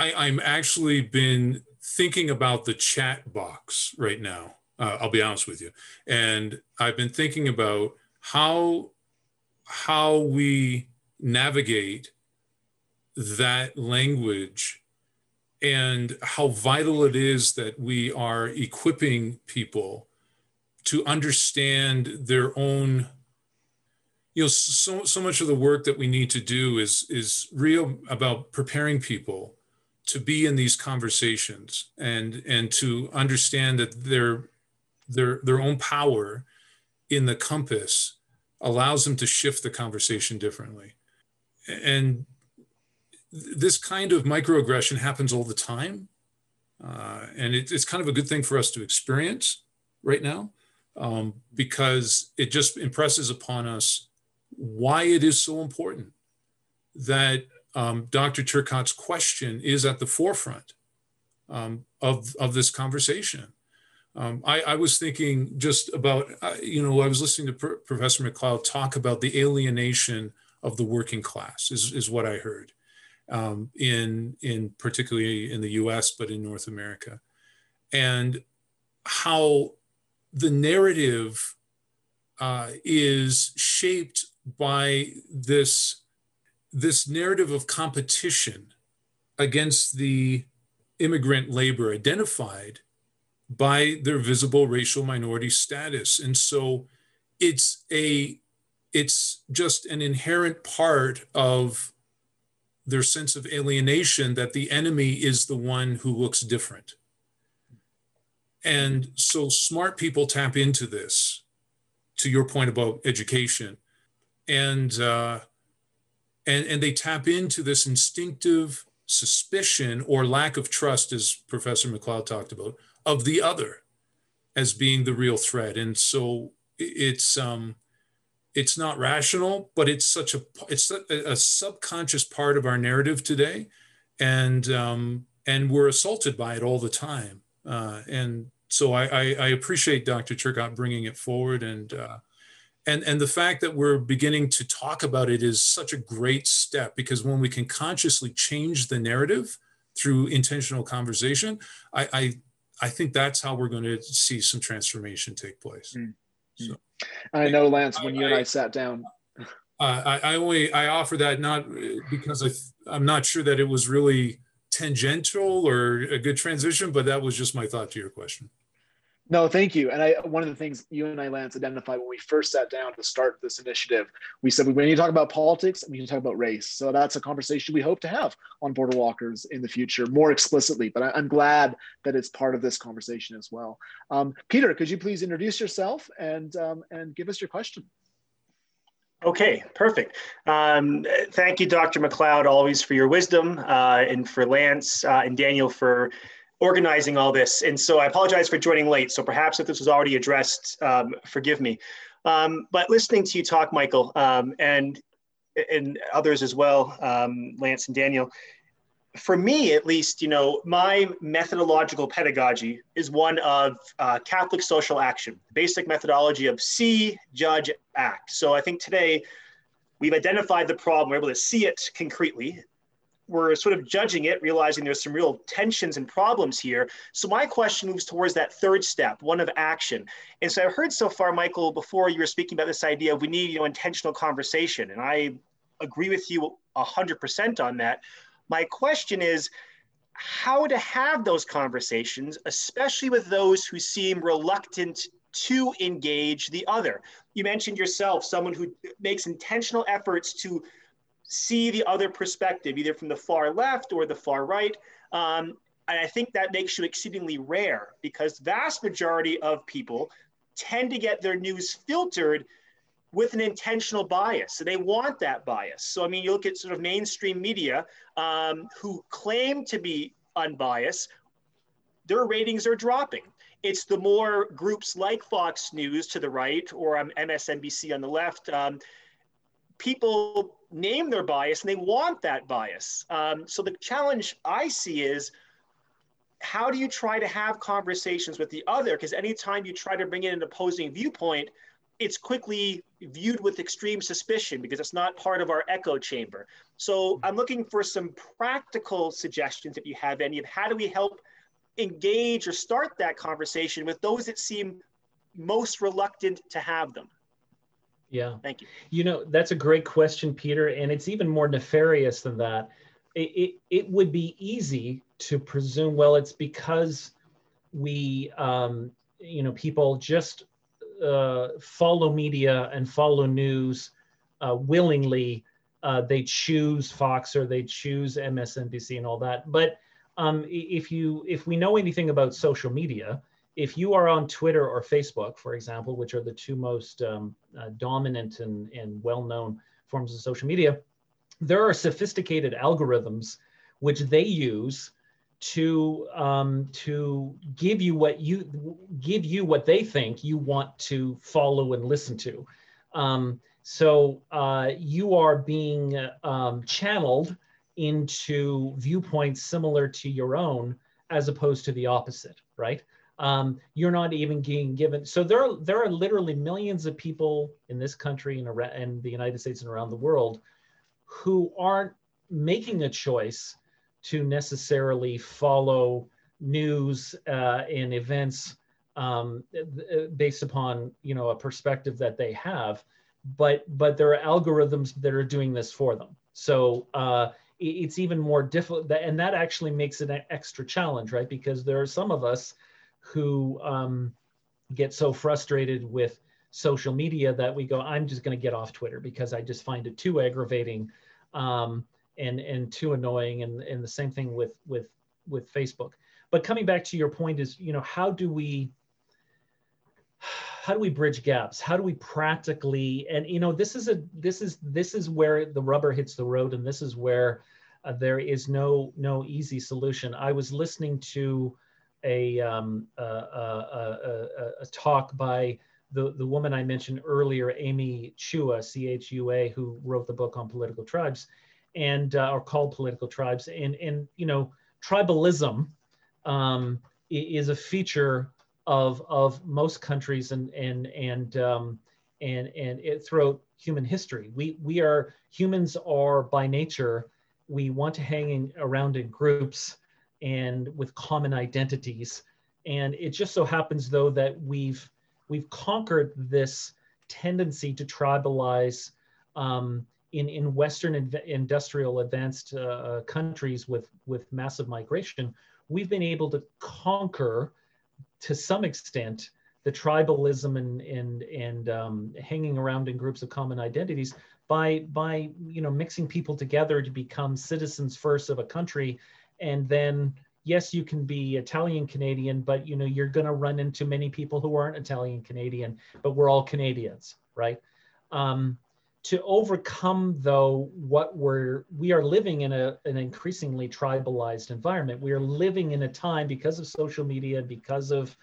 I, I'm actually been thinking about the chat box right now. Uh, I'll be honest with you, and I've been thinking about how how we navigate that language and how vital it is that we are equipping people to understand their own you know so so much of the work that we need to do is is real about preparing people to be in these conversations and and to understand that their their their own power in the compass allows them to shift the conversation differently. And this kind of microaggression happens all the time. Uh, and it, it's kind of a good thing for us to experience right now um, because it just impresses upon us why it is so important that um, Dr. Turcotte's question is at the forefront um, of, of this conversation. Um, I, I, was thinking just about, uh, you know, I was listening to Pr- Professor McLeod talk about the alienation of the working class, is, is what I heard, um, in, in particularly in the US, but in North America. And how the narrative uh, is shaped by this this narrative of competition against the immigrant labor identified by their visible racial minority status. And so it's a it's just an inherent part of their sense of alienation that the enemy is the one who looks different. And so smart people tap into this, to your point about education, and uh, and and they tap into this instinctive suspicion or lack of trust, as Professor McLeod talked about, of the other as being the real threat. And so it's um, it's not rational, but it's such a it's a, a subconscious part of our narrative today, and um, and we're assaulted by it all the time. Uh, and so I, I, I, appreciate Dr. Turcotte bringing it forward and, uh, and, and the fact that we're beginning to talk about it is such a great step because when we can consciously change the narrative through intentional conversation, I, I, I think that's how we're going to see some transformation take place. Mm-hmm. So, I know, Lance, when I, you and I sat down. Uh, I, I only I offer that not because I, I'm not sure that it was really tangential or a good transition, but that was just my thought to your question. No, thank you. And I, one of the things you and I, Lance, identified when we first sat down to start this initiative, we said we need to talk about politics and we need to talk about race. So that's a conversation we hope to have on border walkers in the future more explicitly. But I, am glad that it's part of this conversation as well. Um, Peter, could you please introduce yourself and um, and give us your question? Okay, perfect. Um, thank you, Dr. McLeod, always for your wisdom, uh, and for Lance uh, and Daniel for organizing all this. And so I apologize for joining late. So perhaps if this was already addressed, um, forgive me. Um, but listening to you talk, Michael, um, and and others as well, um, Lance and Daniel, for me at least, you know, my methodological pedagogy is one of uh, Catholic social action, basic methodology of see, judge, act. So I think today we've identified the problem, we're able to see it concretely. We're sort of judging it, realizing there's some real tensions and problems here. So my question moves towards that third step, one of action. And so I've heard so far, Michael, before you were speaking about this idea of we need, you know, intentional conversation. And I agree with you 100% on that my question is how to have those conversations, especially with those who seem reluctant to engage the other. You mentioned yourself, someone who makes intentional efforts to see the other perspective, either from the far left or the far right. Um, and I think that makes you exceedingly rare because vast majority of people tend to get their news filtered with an intentional bias. So they want that bias. So, I mean, you look at sort of mainstream media um, who claim to be unbiased, their ratings are dropping. It's the more groups like Fox News to the right or um, MSNBC on the left. Um, people name their bias and they want that bias. Um, so the challenge I see is how do you try to have conversations with the other? Because anytime you try to bring in an opposing viewpoint, it's quickly viewed with extreme suspicion because it's not part of our echo chamber. So I'm looking for some practical suggestions, if you have any, of how do we help engage or start that conversation with those that seem most reluctant to have them. Yeah. Thank you. You know, that's a great question, Peter. And it's even more nefarious than that. It, it, it would be easy to presume, well, it's because we, um, you know, people just uh, follow media and follow news uh, willingly. Uh, they choose Fox or they choose MSNBC and all that. But um, if you if we know anything about social media, if you are on Twitter or Facebook, for example, which are the two most um, uh, dominant and, and well-known forms of social media, there are sophisticated algorithms which they use to um, to give you what you give you what they think you want to follow and listen to. Um, so uh, you are being um, channeled into viewpoints similar to your own, as opposed to the opposite, right? Um, you're not even being given. So there are there are literally millions of people in this country and around the United States and around the world who aren't making a choice to necessarily follow news uh, and events um, based upon you know a perspective that they have, but but there are algorithms that are doing this for them. So uh, it's even more difficult, and that actually makes it an extra challenge, right? Because there are some of us who um, get so frustrated with social media that we go, I'm just going to get off Twitter because I just find it too aggravating. Um, and and too annoying and and the same thing with with with facebook but coming back to your point is you know how do we how do we bridge gaps how do we practically and you know this is a this is this is where the rubber hits the road and this is where uh, there is no no easy solution i was listening to a um, a, a, a, talk by the, the woman I mentioned earlier, Amy Chua, C H U A, who wrote the book on political tribes and uh, are called political tribes. And, and you know, tribalism um, is a feature of, of most countries and, and, and, um, and, and it, throughout human history. We, we are, humans are by nature, we want to hang in, around in groups and with common identities. And it just so happens though that we've, we've conquered this tendency to tribalize um, in, in Western inv- industrial advanced uh, countries with, with massive migration, we've been able to conquer to some extent the tribalism and, and, and um, hanging around in groups of common identities by, by you know, mixing people together to become citizens first of a country. And then, yes, you can be Italian Canadian, but you know, you're going to run into many people who aren't Italian Canadian, but we're all Canadians, right? Um, to overcome though what we're we are living in a, an increasingly tribalized environment we are living in a time because of social media because of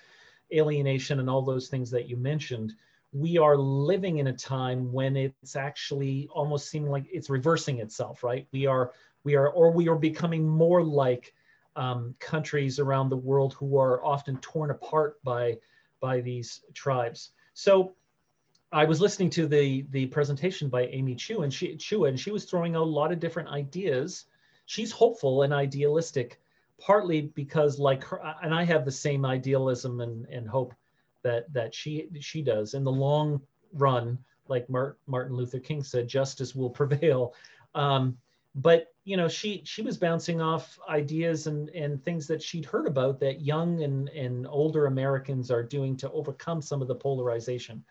alienation and all those things that you mentioned we are living in a time when it's actually almost seeming like it's reversing itself right we are we are or we are becoming more like um, countries around the world who are often torn apart by by these tribes so I was listening to the the presentation by Amy Chua and she Chua and she was throwing out a lot of different ideas. She's hopeful and idealistic, partly because like her and I have the same idealism and, and hope that that she she does. In the long run, like Martin Luther King said, justice will prevail. Um, but you know, she she was bouncing off ideas and and things that she'd heard about that young and and older Americans are doing to overcome some of the polarization.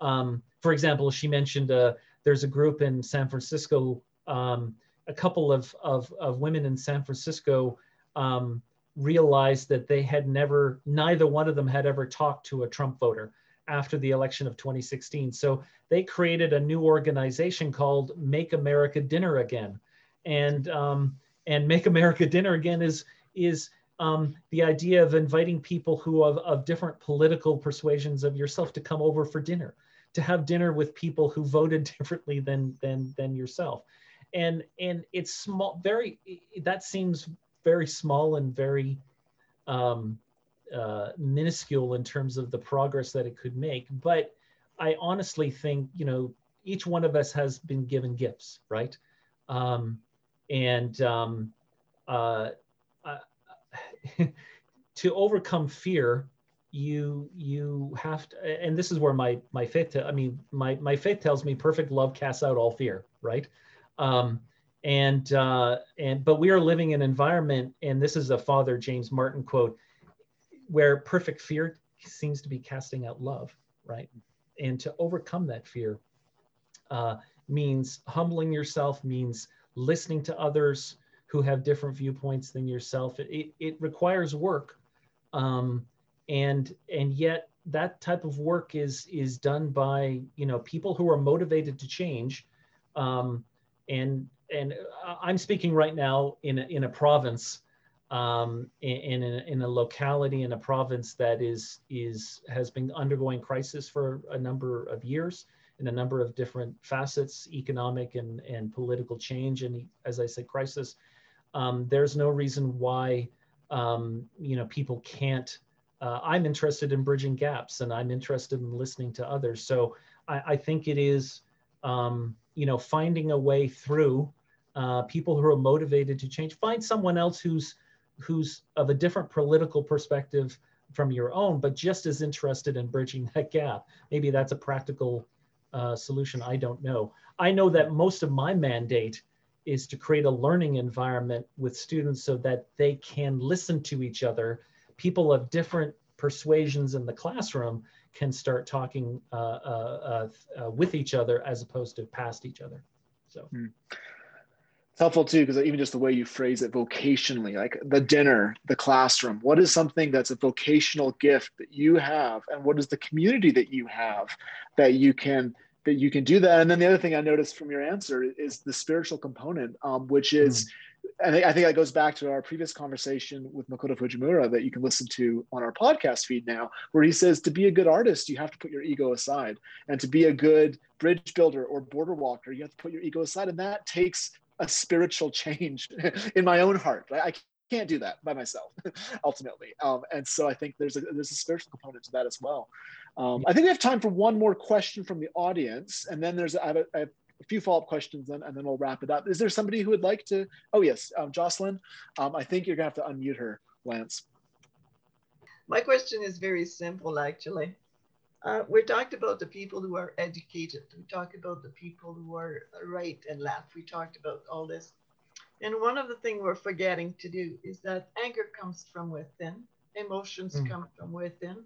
Um, for example, she mentioned uh, there's a group in San Francisco, um, a couple of, of, of, women in San Francisco um, realized that they had never, neither one of them had ever talked to a Trump voter. after the election of 2016. So they created a new organization called Make America Dinner Again, and um, and Make America Dinner Again is is um, the idea of inviting people who of, of different political persuasions of yourself to come over for dinner, to have dinner with people who voted differently than than than yourself, and and it's small, very that seems very small and very um, uh, minuscule in terms of the progress that it could make. But I honestly think, you know, each one of us has been given gifts, right? Um, and um, uh, uh, to overcome fear, you you have to, and this is where my my faith. I mean, my my faith tells me perfect love casts out all fear, right? Um, and uh, and but we are living in an environment, and this is a Father James Martin quote, where perfect fear seems to be casting out love, right? And to overcome that fear uh, means humbling yourself, means listening to others who have different viewpoints than yourself. It, it, it requires work, um, and and yet that type of work is is done by you know people who are motivated to change, um, and and I'm speaking right now in a, in a province, um, in, in a, in, a, locality in a province that is is has been undergoing crisis for a number of years in a number of different facets, economic and and political change, and as I say, crisis. Um, there's no reason why um, you know people can't. Uh, I'm interested in bridging gaps, and I'm interested in listening to others. So I, I think it is um, you know finding a way through uh, people who are motivated to change find someone else who's who's of a different political perspective from your own but just as interested in bridging that gap maybe that's a practical uh, solution i don't know i know that most of my mandate is to create a learning environment with students so that they can listen to each other people of different persuasions in the classroom can start talking uh, uh, uh, with each other as opposed to past each other. So. Mm. It's helpful too, because even just the way you phrase it vocationally, like the dinner, the classroom, what is something that's a vocational gift that you have, and what is the community that you have that you can that you can do that? And then the other thing I noticed from your answer is the spiritual component, um, which is mm I think, I think that goes back to our previous conversation with Makoto Fujimura that you can listen to on our podcast feed now, where he says to be a good artist, you have to put your ego aside. And to be a good bridge builder or border walker, you have to put your ego aside. And that takes a spiritual change in my own heart. I can't do that by myself, ultimately. Um, and so I think there's a, there's a spiritual component to that as well. Um, I think we have time for one more question from the audience. And then there's, I have, a, I have a few follow-up questions and, and then we'll wrap it up. Is there somebody who would like to? Oh yes, um, Jocelyn. Um, I think you're gonna have to unmute her, Lance. My question is very simple, actually. Uh, we talked about the people who are educated. We talked about the people who are right and left. We talked about all this. And one of the things we're forgetting to do is that anger comes from within, emotions mm. come from within.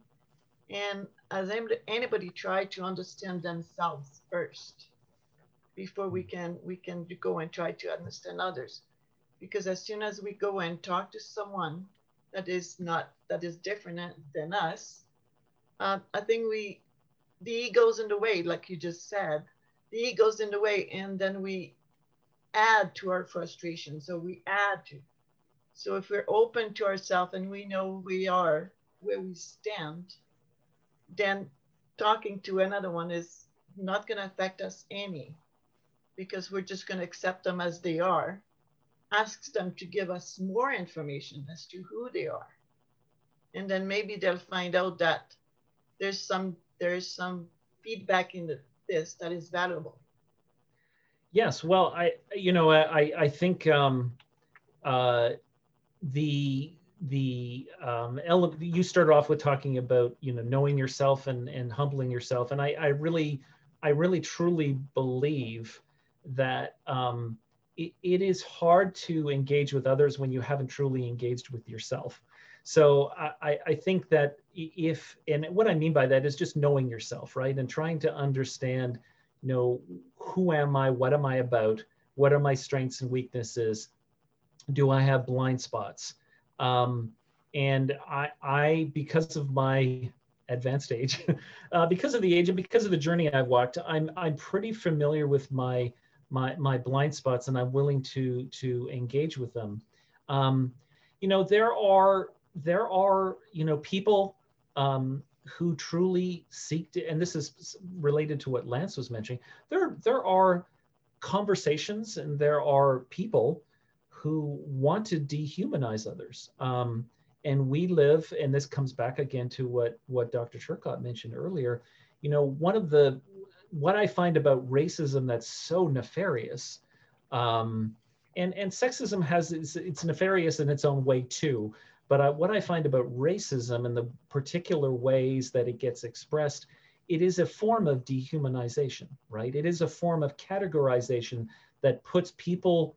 And as anybody try to understand themselves first, before we can we can go and try to understand others? Because as soon as we go and talk to someone that is not that is different than us uh, i think we the ego's in the way like you just said. The ego's in the way and then we add to our frustration. So we add to. So if we're open to ourselves and we know we are where we stand then talking to another one is not going to affect us any because we're just going to accept them as they are, asks them to give us more information as to who they are. And then maybe they'll find out that there's some there's some feedback in the, this that is valuable. Yes, well, I you know I I think um, uh, the the um, ele- you started off with talking about you know knowing yourself and and humbling yourself, and I I really I really truly believe that um, it, it is hard to engage with others when you haven't truly engaged with yourself. So I, I think that if, and what I mean by that is just knowing yourself, right? And trying to understand, you know, who am I? What am I about? What are my strengths and weaknesses? Do I have blind spots? Um, and I, I, because of my advanced age, uh, because of the age and because of the journey I've walked, I'm I'm pretty familiar with my my my blind spots, and I'm willing to to engage with them. Um, you know, there are there are you know people um, who truly seek to, and this is related to what Lance was mentioning. There there are conversations and there are people who want to dehumanize others. Um, and we live, and this comes back again to what what Dr. Turcotte mentioned earlier. You know, one of the what I find about racism that's so nefarious, um, and and sexism has it's, it's nefarious in its own way too. But I, what I find about racism and the particular ways that it gets expressed, it is a form of dehumanization, right? It is a form of categorization that puts people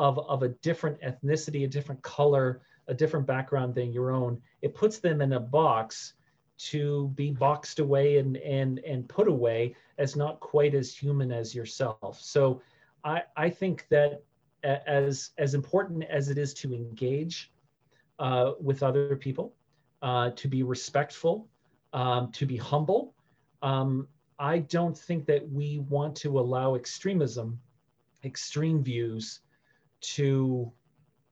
of, of a different ethnicity, a different color, a different background than your own, it puts them in a box to be boxed away and and and put away as not quite as human as yourself. So I I think that as as important as it is to engage uh, with other people, uh, to be respectful, um, to be humble, um, I don't think that we want to allow extremism, extreme views, to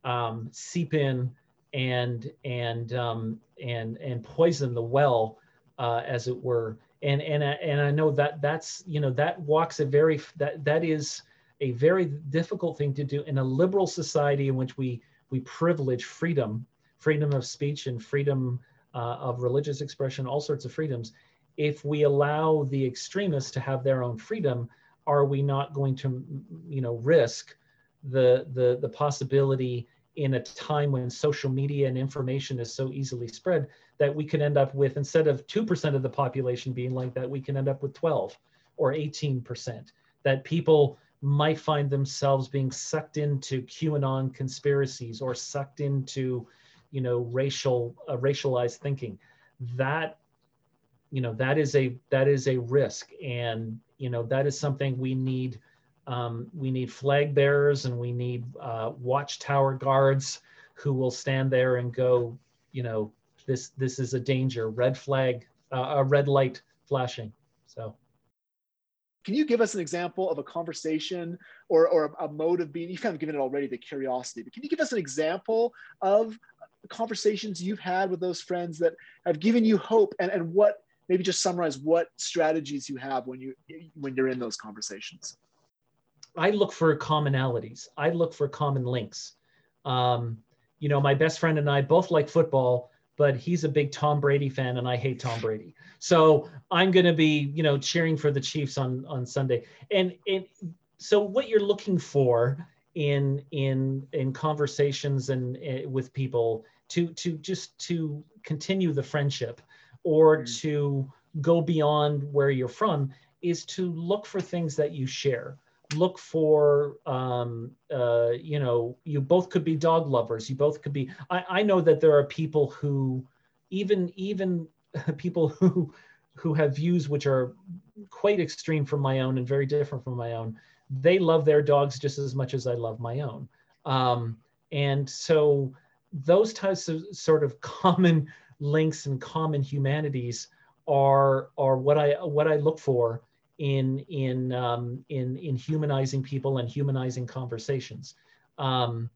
um, seep in and and um, and and poison the well, uh, as it were. And and and I know that that's you know that walks a very that that is a very difficult thing to do in a liberal society in which we we privilege freedom, freedom of speech and freedom uh, of religious expression, all sorts of freedoms. If we allow the extremists to have their own freedom, are we not going to you know risk the the the possibility in a time when social media and information is so easily spread that we could end up with instead of 2% of the population being like that we can end up with 12 or 18% that people might find themselves being sucked into qanon conspiracies or sucked into you know racial uh, racialized thinking. That you know that is a that is a risk. And you know that is something we need um, we need flag bearers and we need uh, watchtower guards who will stand there and go, you know, this this is a danger. Red flag, uh, a red light flashing. So. Can you give us an example of a conversation or, or a mode of being? You've kind of given it already, the curiosity, but can you give us an example of conversations you've had with those friends that have given you hope and, and what maybe just summarize what strategies you have when you when you're in those conversations I look for commonalities. I look for common links. Um, you know, my best friend and I both like football, but he's a big Tom Brady fan, and I hate Tom Brady. So I'm going to be, you know, cheering for the Chiefs on on Sunday. And and so what you're looking for in in in conversations and uh, with people to to just to continue the friendship or mm. to go beyond where you're from is to look for things that you share look for um, uh, you know you both could be dog lovers. You both could be I, I know that there are people who even even people who who have views which are quite extreme from my own and very different from my own. They love their dogs just as much as i love my own. Um, and so those types of sort of common links and common humanities are are what i what i look for in in um, in in humanizing people and humanizing conversations. Um,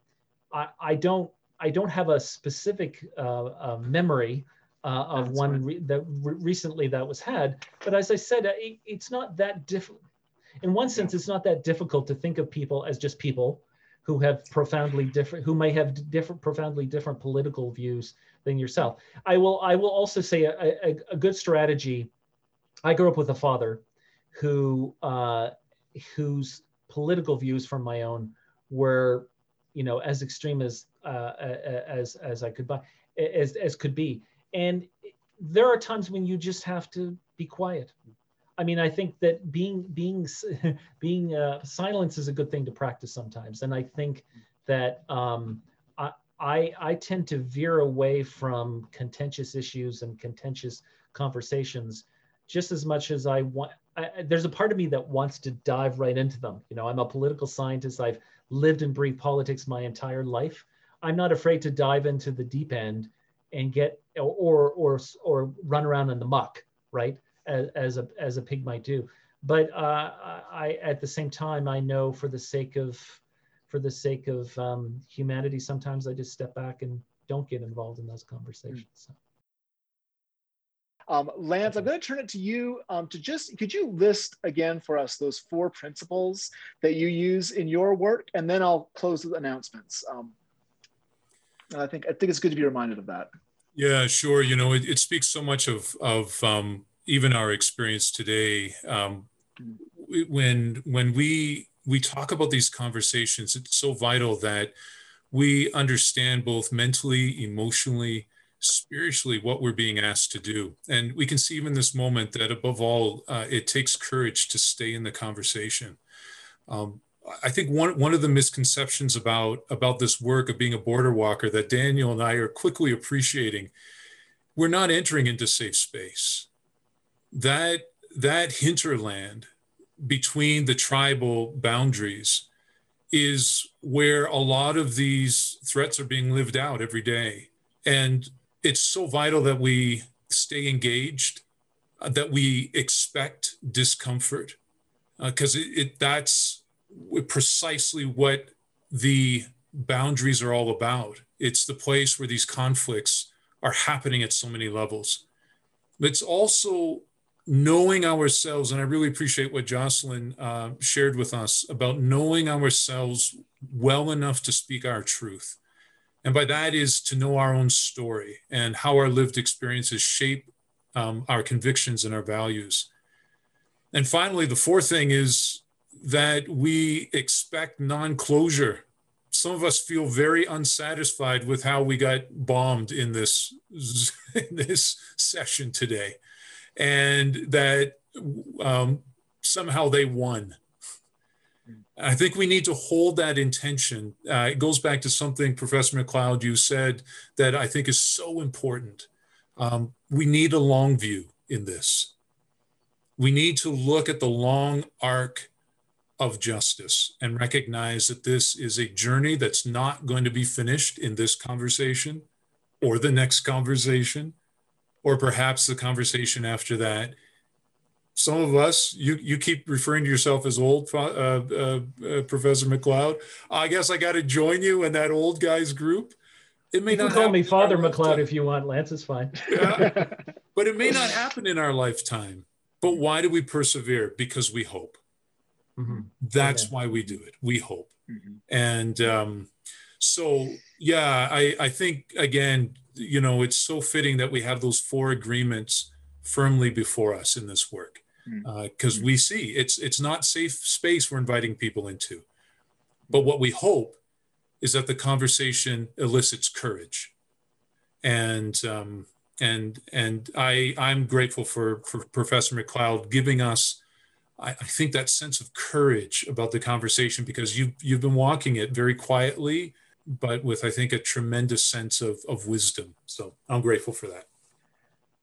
I, I don't I don't have a specific uh, uh, memory uh, of That's one re- that re- recently that was had, but as I said, it, it's not that difficult. In one sense, it's not that difficult to think of people as just people who have profoundly different, who may have different, profoundly different political views than yourself. I will I will also say a, a, a good strategy. I grew up with a father who uh, whose political views from my own were, you know, as extreme as uh, as as I could buy, as as could be. And there are times when you just have to be quiet. I mean, I think that being being being uh, silence is a good thing to practice sometimes, and I think that um, I, I I tend to veer away from contentious issues and contentious conversations just as much as I want I, there's a part of me that wants to dive right into them. You know, I'm a political scientist. I've lived and breathed politics my entire life. I'm not afraid to dive into the deep end and get or or or run around in the muck, right? As, as a as a pig might do. But uh, I at the same time I know for the sake of for the sake of um, humanity, sometimes I just step back and don't get involved in those conversations. So. Um, Lance, I'm going to turn it to you um, to just, could you list again for us those four principles that you use in your work? And then I'll close with announcements. Um, I think, I think it's good to be reminded of that. Yeah, sure. You know, it, it speaks so much of, of um, even our experience today. Um, when, when we, we talk about these conversations, it's so vital that we understand both mentally, emotionally, spiritually what we're being asked to do. And we can see even this moment that above all, uh, it takes courage to stay in the conversation. Um, I think one, one of the misconceptions about, about this work of being a border walker that Daniel and I are quickly appreciating, we're not entering into safe space. That, that hinterland between the tribal boundaries is where a lot of these threats are being lived out every day. And it's so vital that we stay engaged, uh, that we expect discomfort, because uh, it, it, that's precisely what the boundaries are all about. It's the place where these conflicts are happening at so many levels. It's also knowing ourselves, and I really appreciate what Jocelyn uh, shared with us about knowing ourselves well enough to speak our truth. And by that is to know our own story and how our lived experiences shape um, our convictions and our values. And finally, the fourth thing is that we expect non closure. Some of us feel very unsatisfied with how we got bombed in this, in this session today, and that um, somehow they won. I think we need to hold that intention. Uh, it goes back to something, Professor McLeod, you said that I think is so important. Um, we need a long view in this. We need to look at the long arc of justice and recognize that this is a journey that's not going to be finished in this conversation or the next conversation or perhaps the conversation after that some of us, you you keep referring to yourself as old, uh, uh, uh, Professor McLeod. I guess I got to join you in that old guys group. It may you not call me Father McLeod if you want. Lance is fine. Yeah. but it may not happen in our lifetime. But why do we persevere? Because we hope. Mm-hmm. That's why we do it. We hope. Mm-hmm. And um, so, yeah, I, I think again, you know, it's so fitting that we have those four agreements firmly before us in this work because mm. uh, we see it's it's not safe space we're inviting people into. But what we hope is that the conversation elicits courage. And um, and and i i'm grateful for for professor mcleod giving us I, I think that sense of courage about the conversation because you you've been walking it very quietly but with i think a tremendous sense of of wisdom. So i'm grateful for that.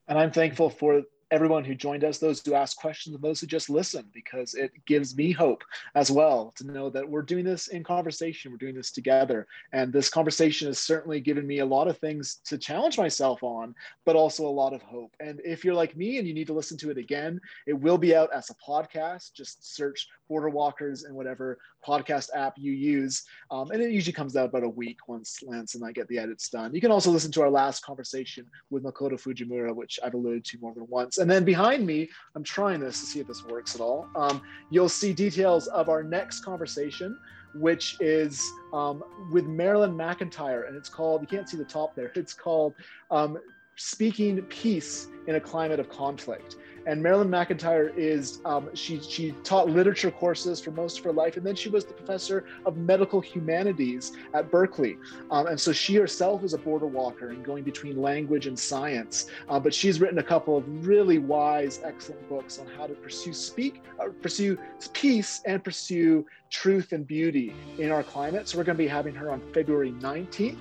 And i'm thankful for everyone who joined us, those who asked questions, and those who just listened, because it gives me hope as well to know that we're doing this in conversation, we're doing this together. And this conversation has certainly given me a lot of things to challenge myself on, but also a lot of hope. And if you're like me and you need to listen to it again, it will be out as a podcast. Just search Border Walkers in whatever podcast app you use. Um, and it usually comes out about a week once Lance and I get the edits done. You can also listen to our last conversation with Makoto Fujimura, which I've alluded to more than once. And then behind me, I'm trying this to see if this works at all. Um, you'll see details of our next conversation, which is um, with Marilyn McEntyre. And it's called, you can't see the top there, it's called um, Speaking Peace in a Climate of Conflict. And Marilyn McEntyre is, um, she, she taught literature courses for most of her life, and then she was the professor of medical humanities at Berkeley. Um, and so she herself is a border walker and going between language and science. Uh, but she's written a couple of really wise, excellent books on how to pursue speak, uh, pursue peace and pursue truth and beauty in our climate. So we're going to be having her on February 19th.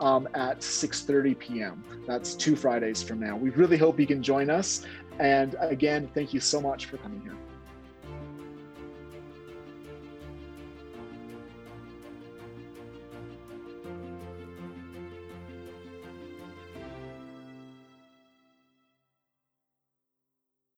Um, at 6.30 p.m. That's two Fridays from now. We really hope you can join us. And again, thank you so much for coming here.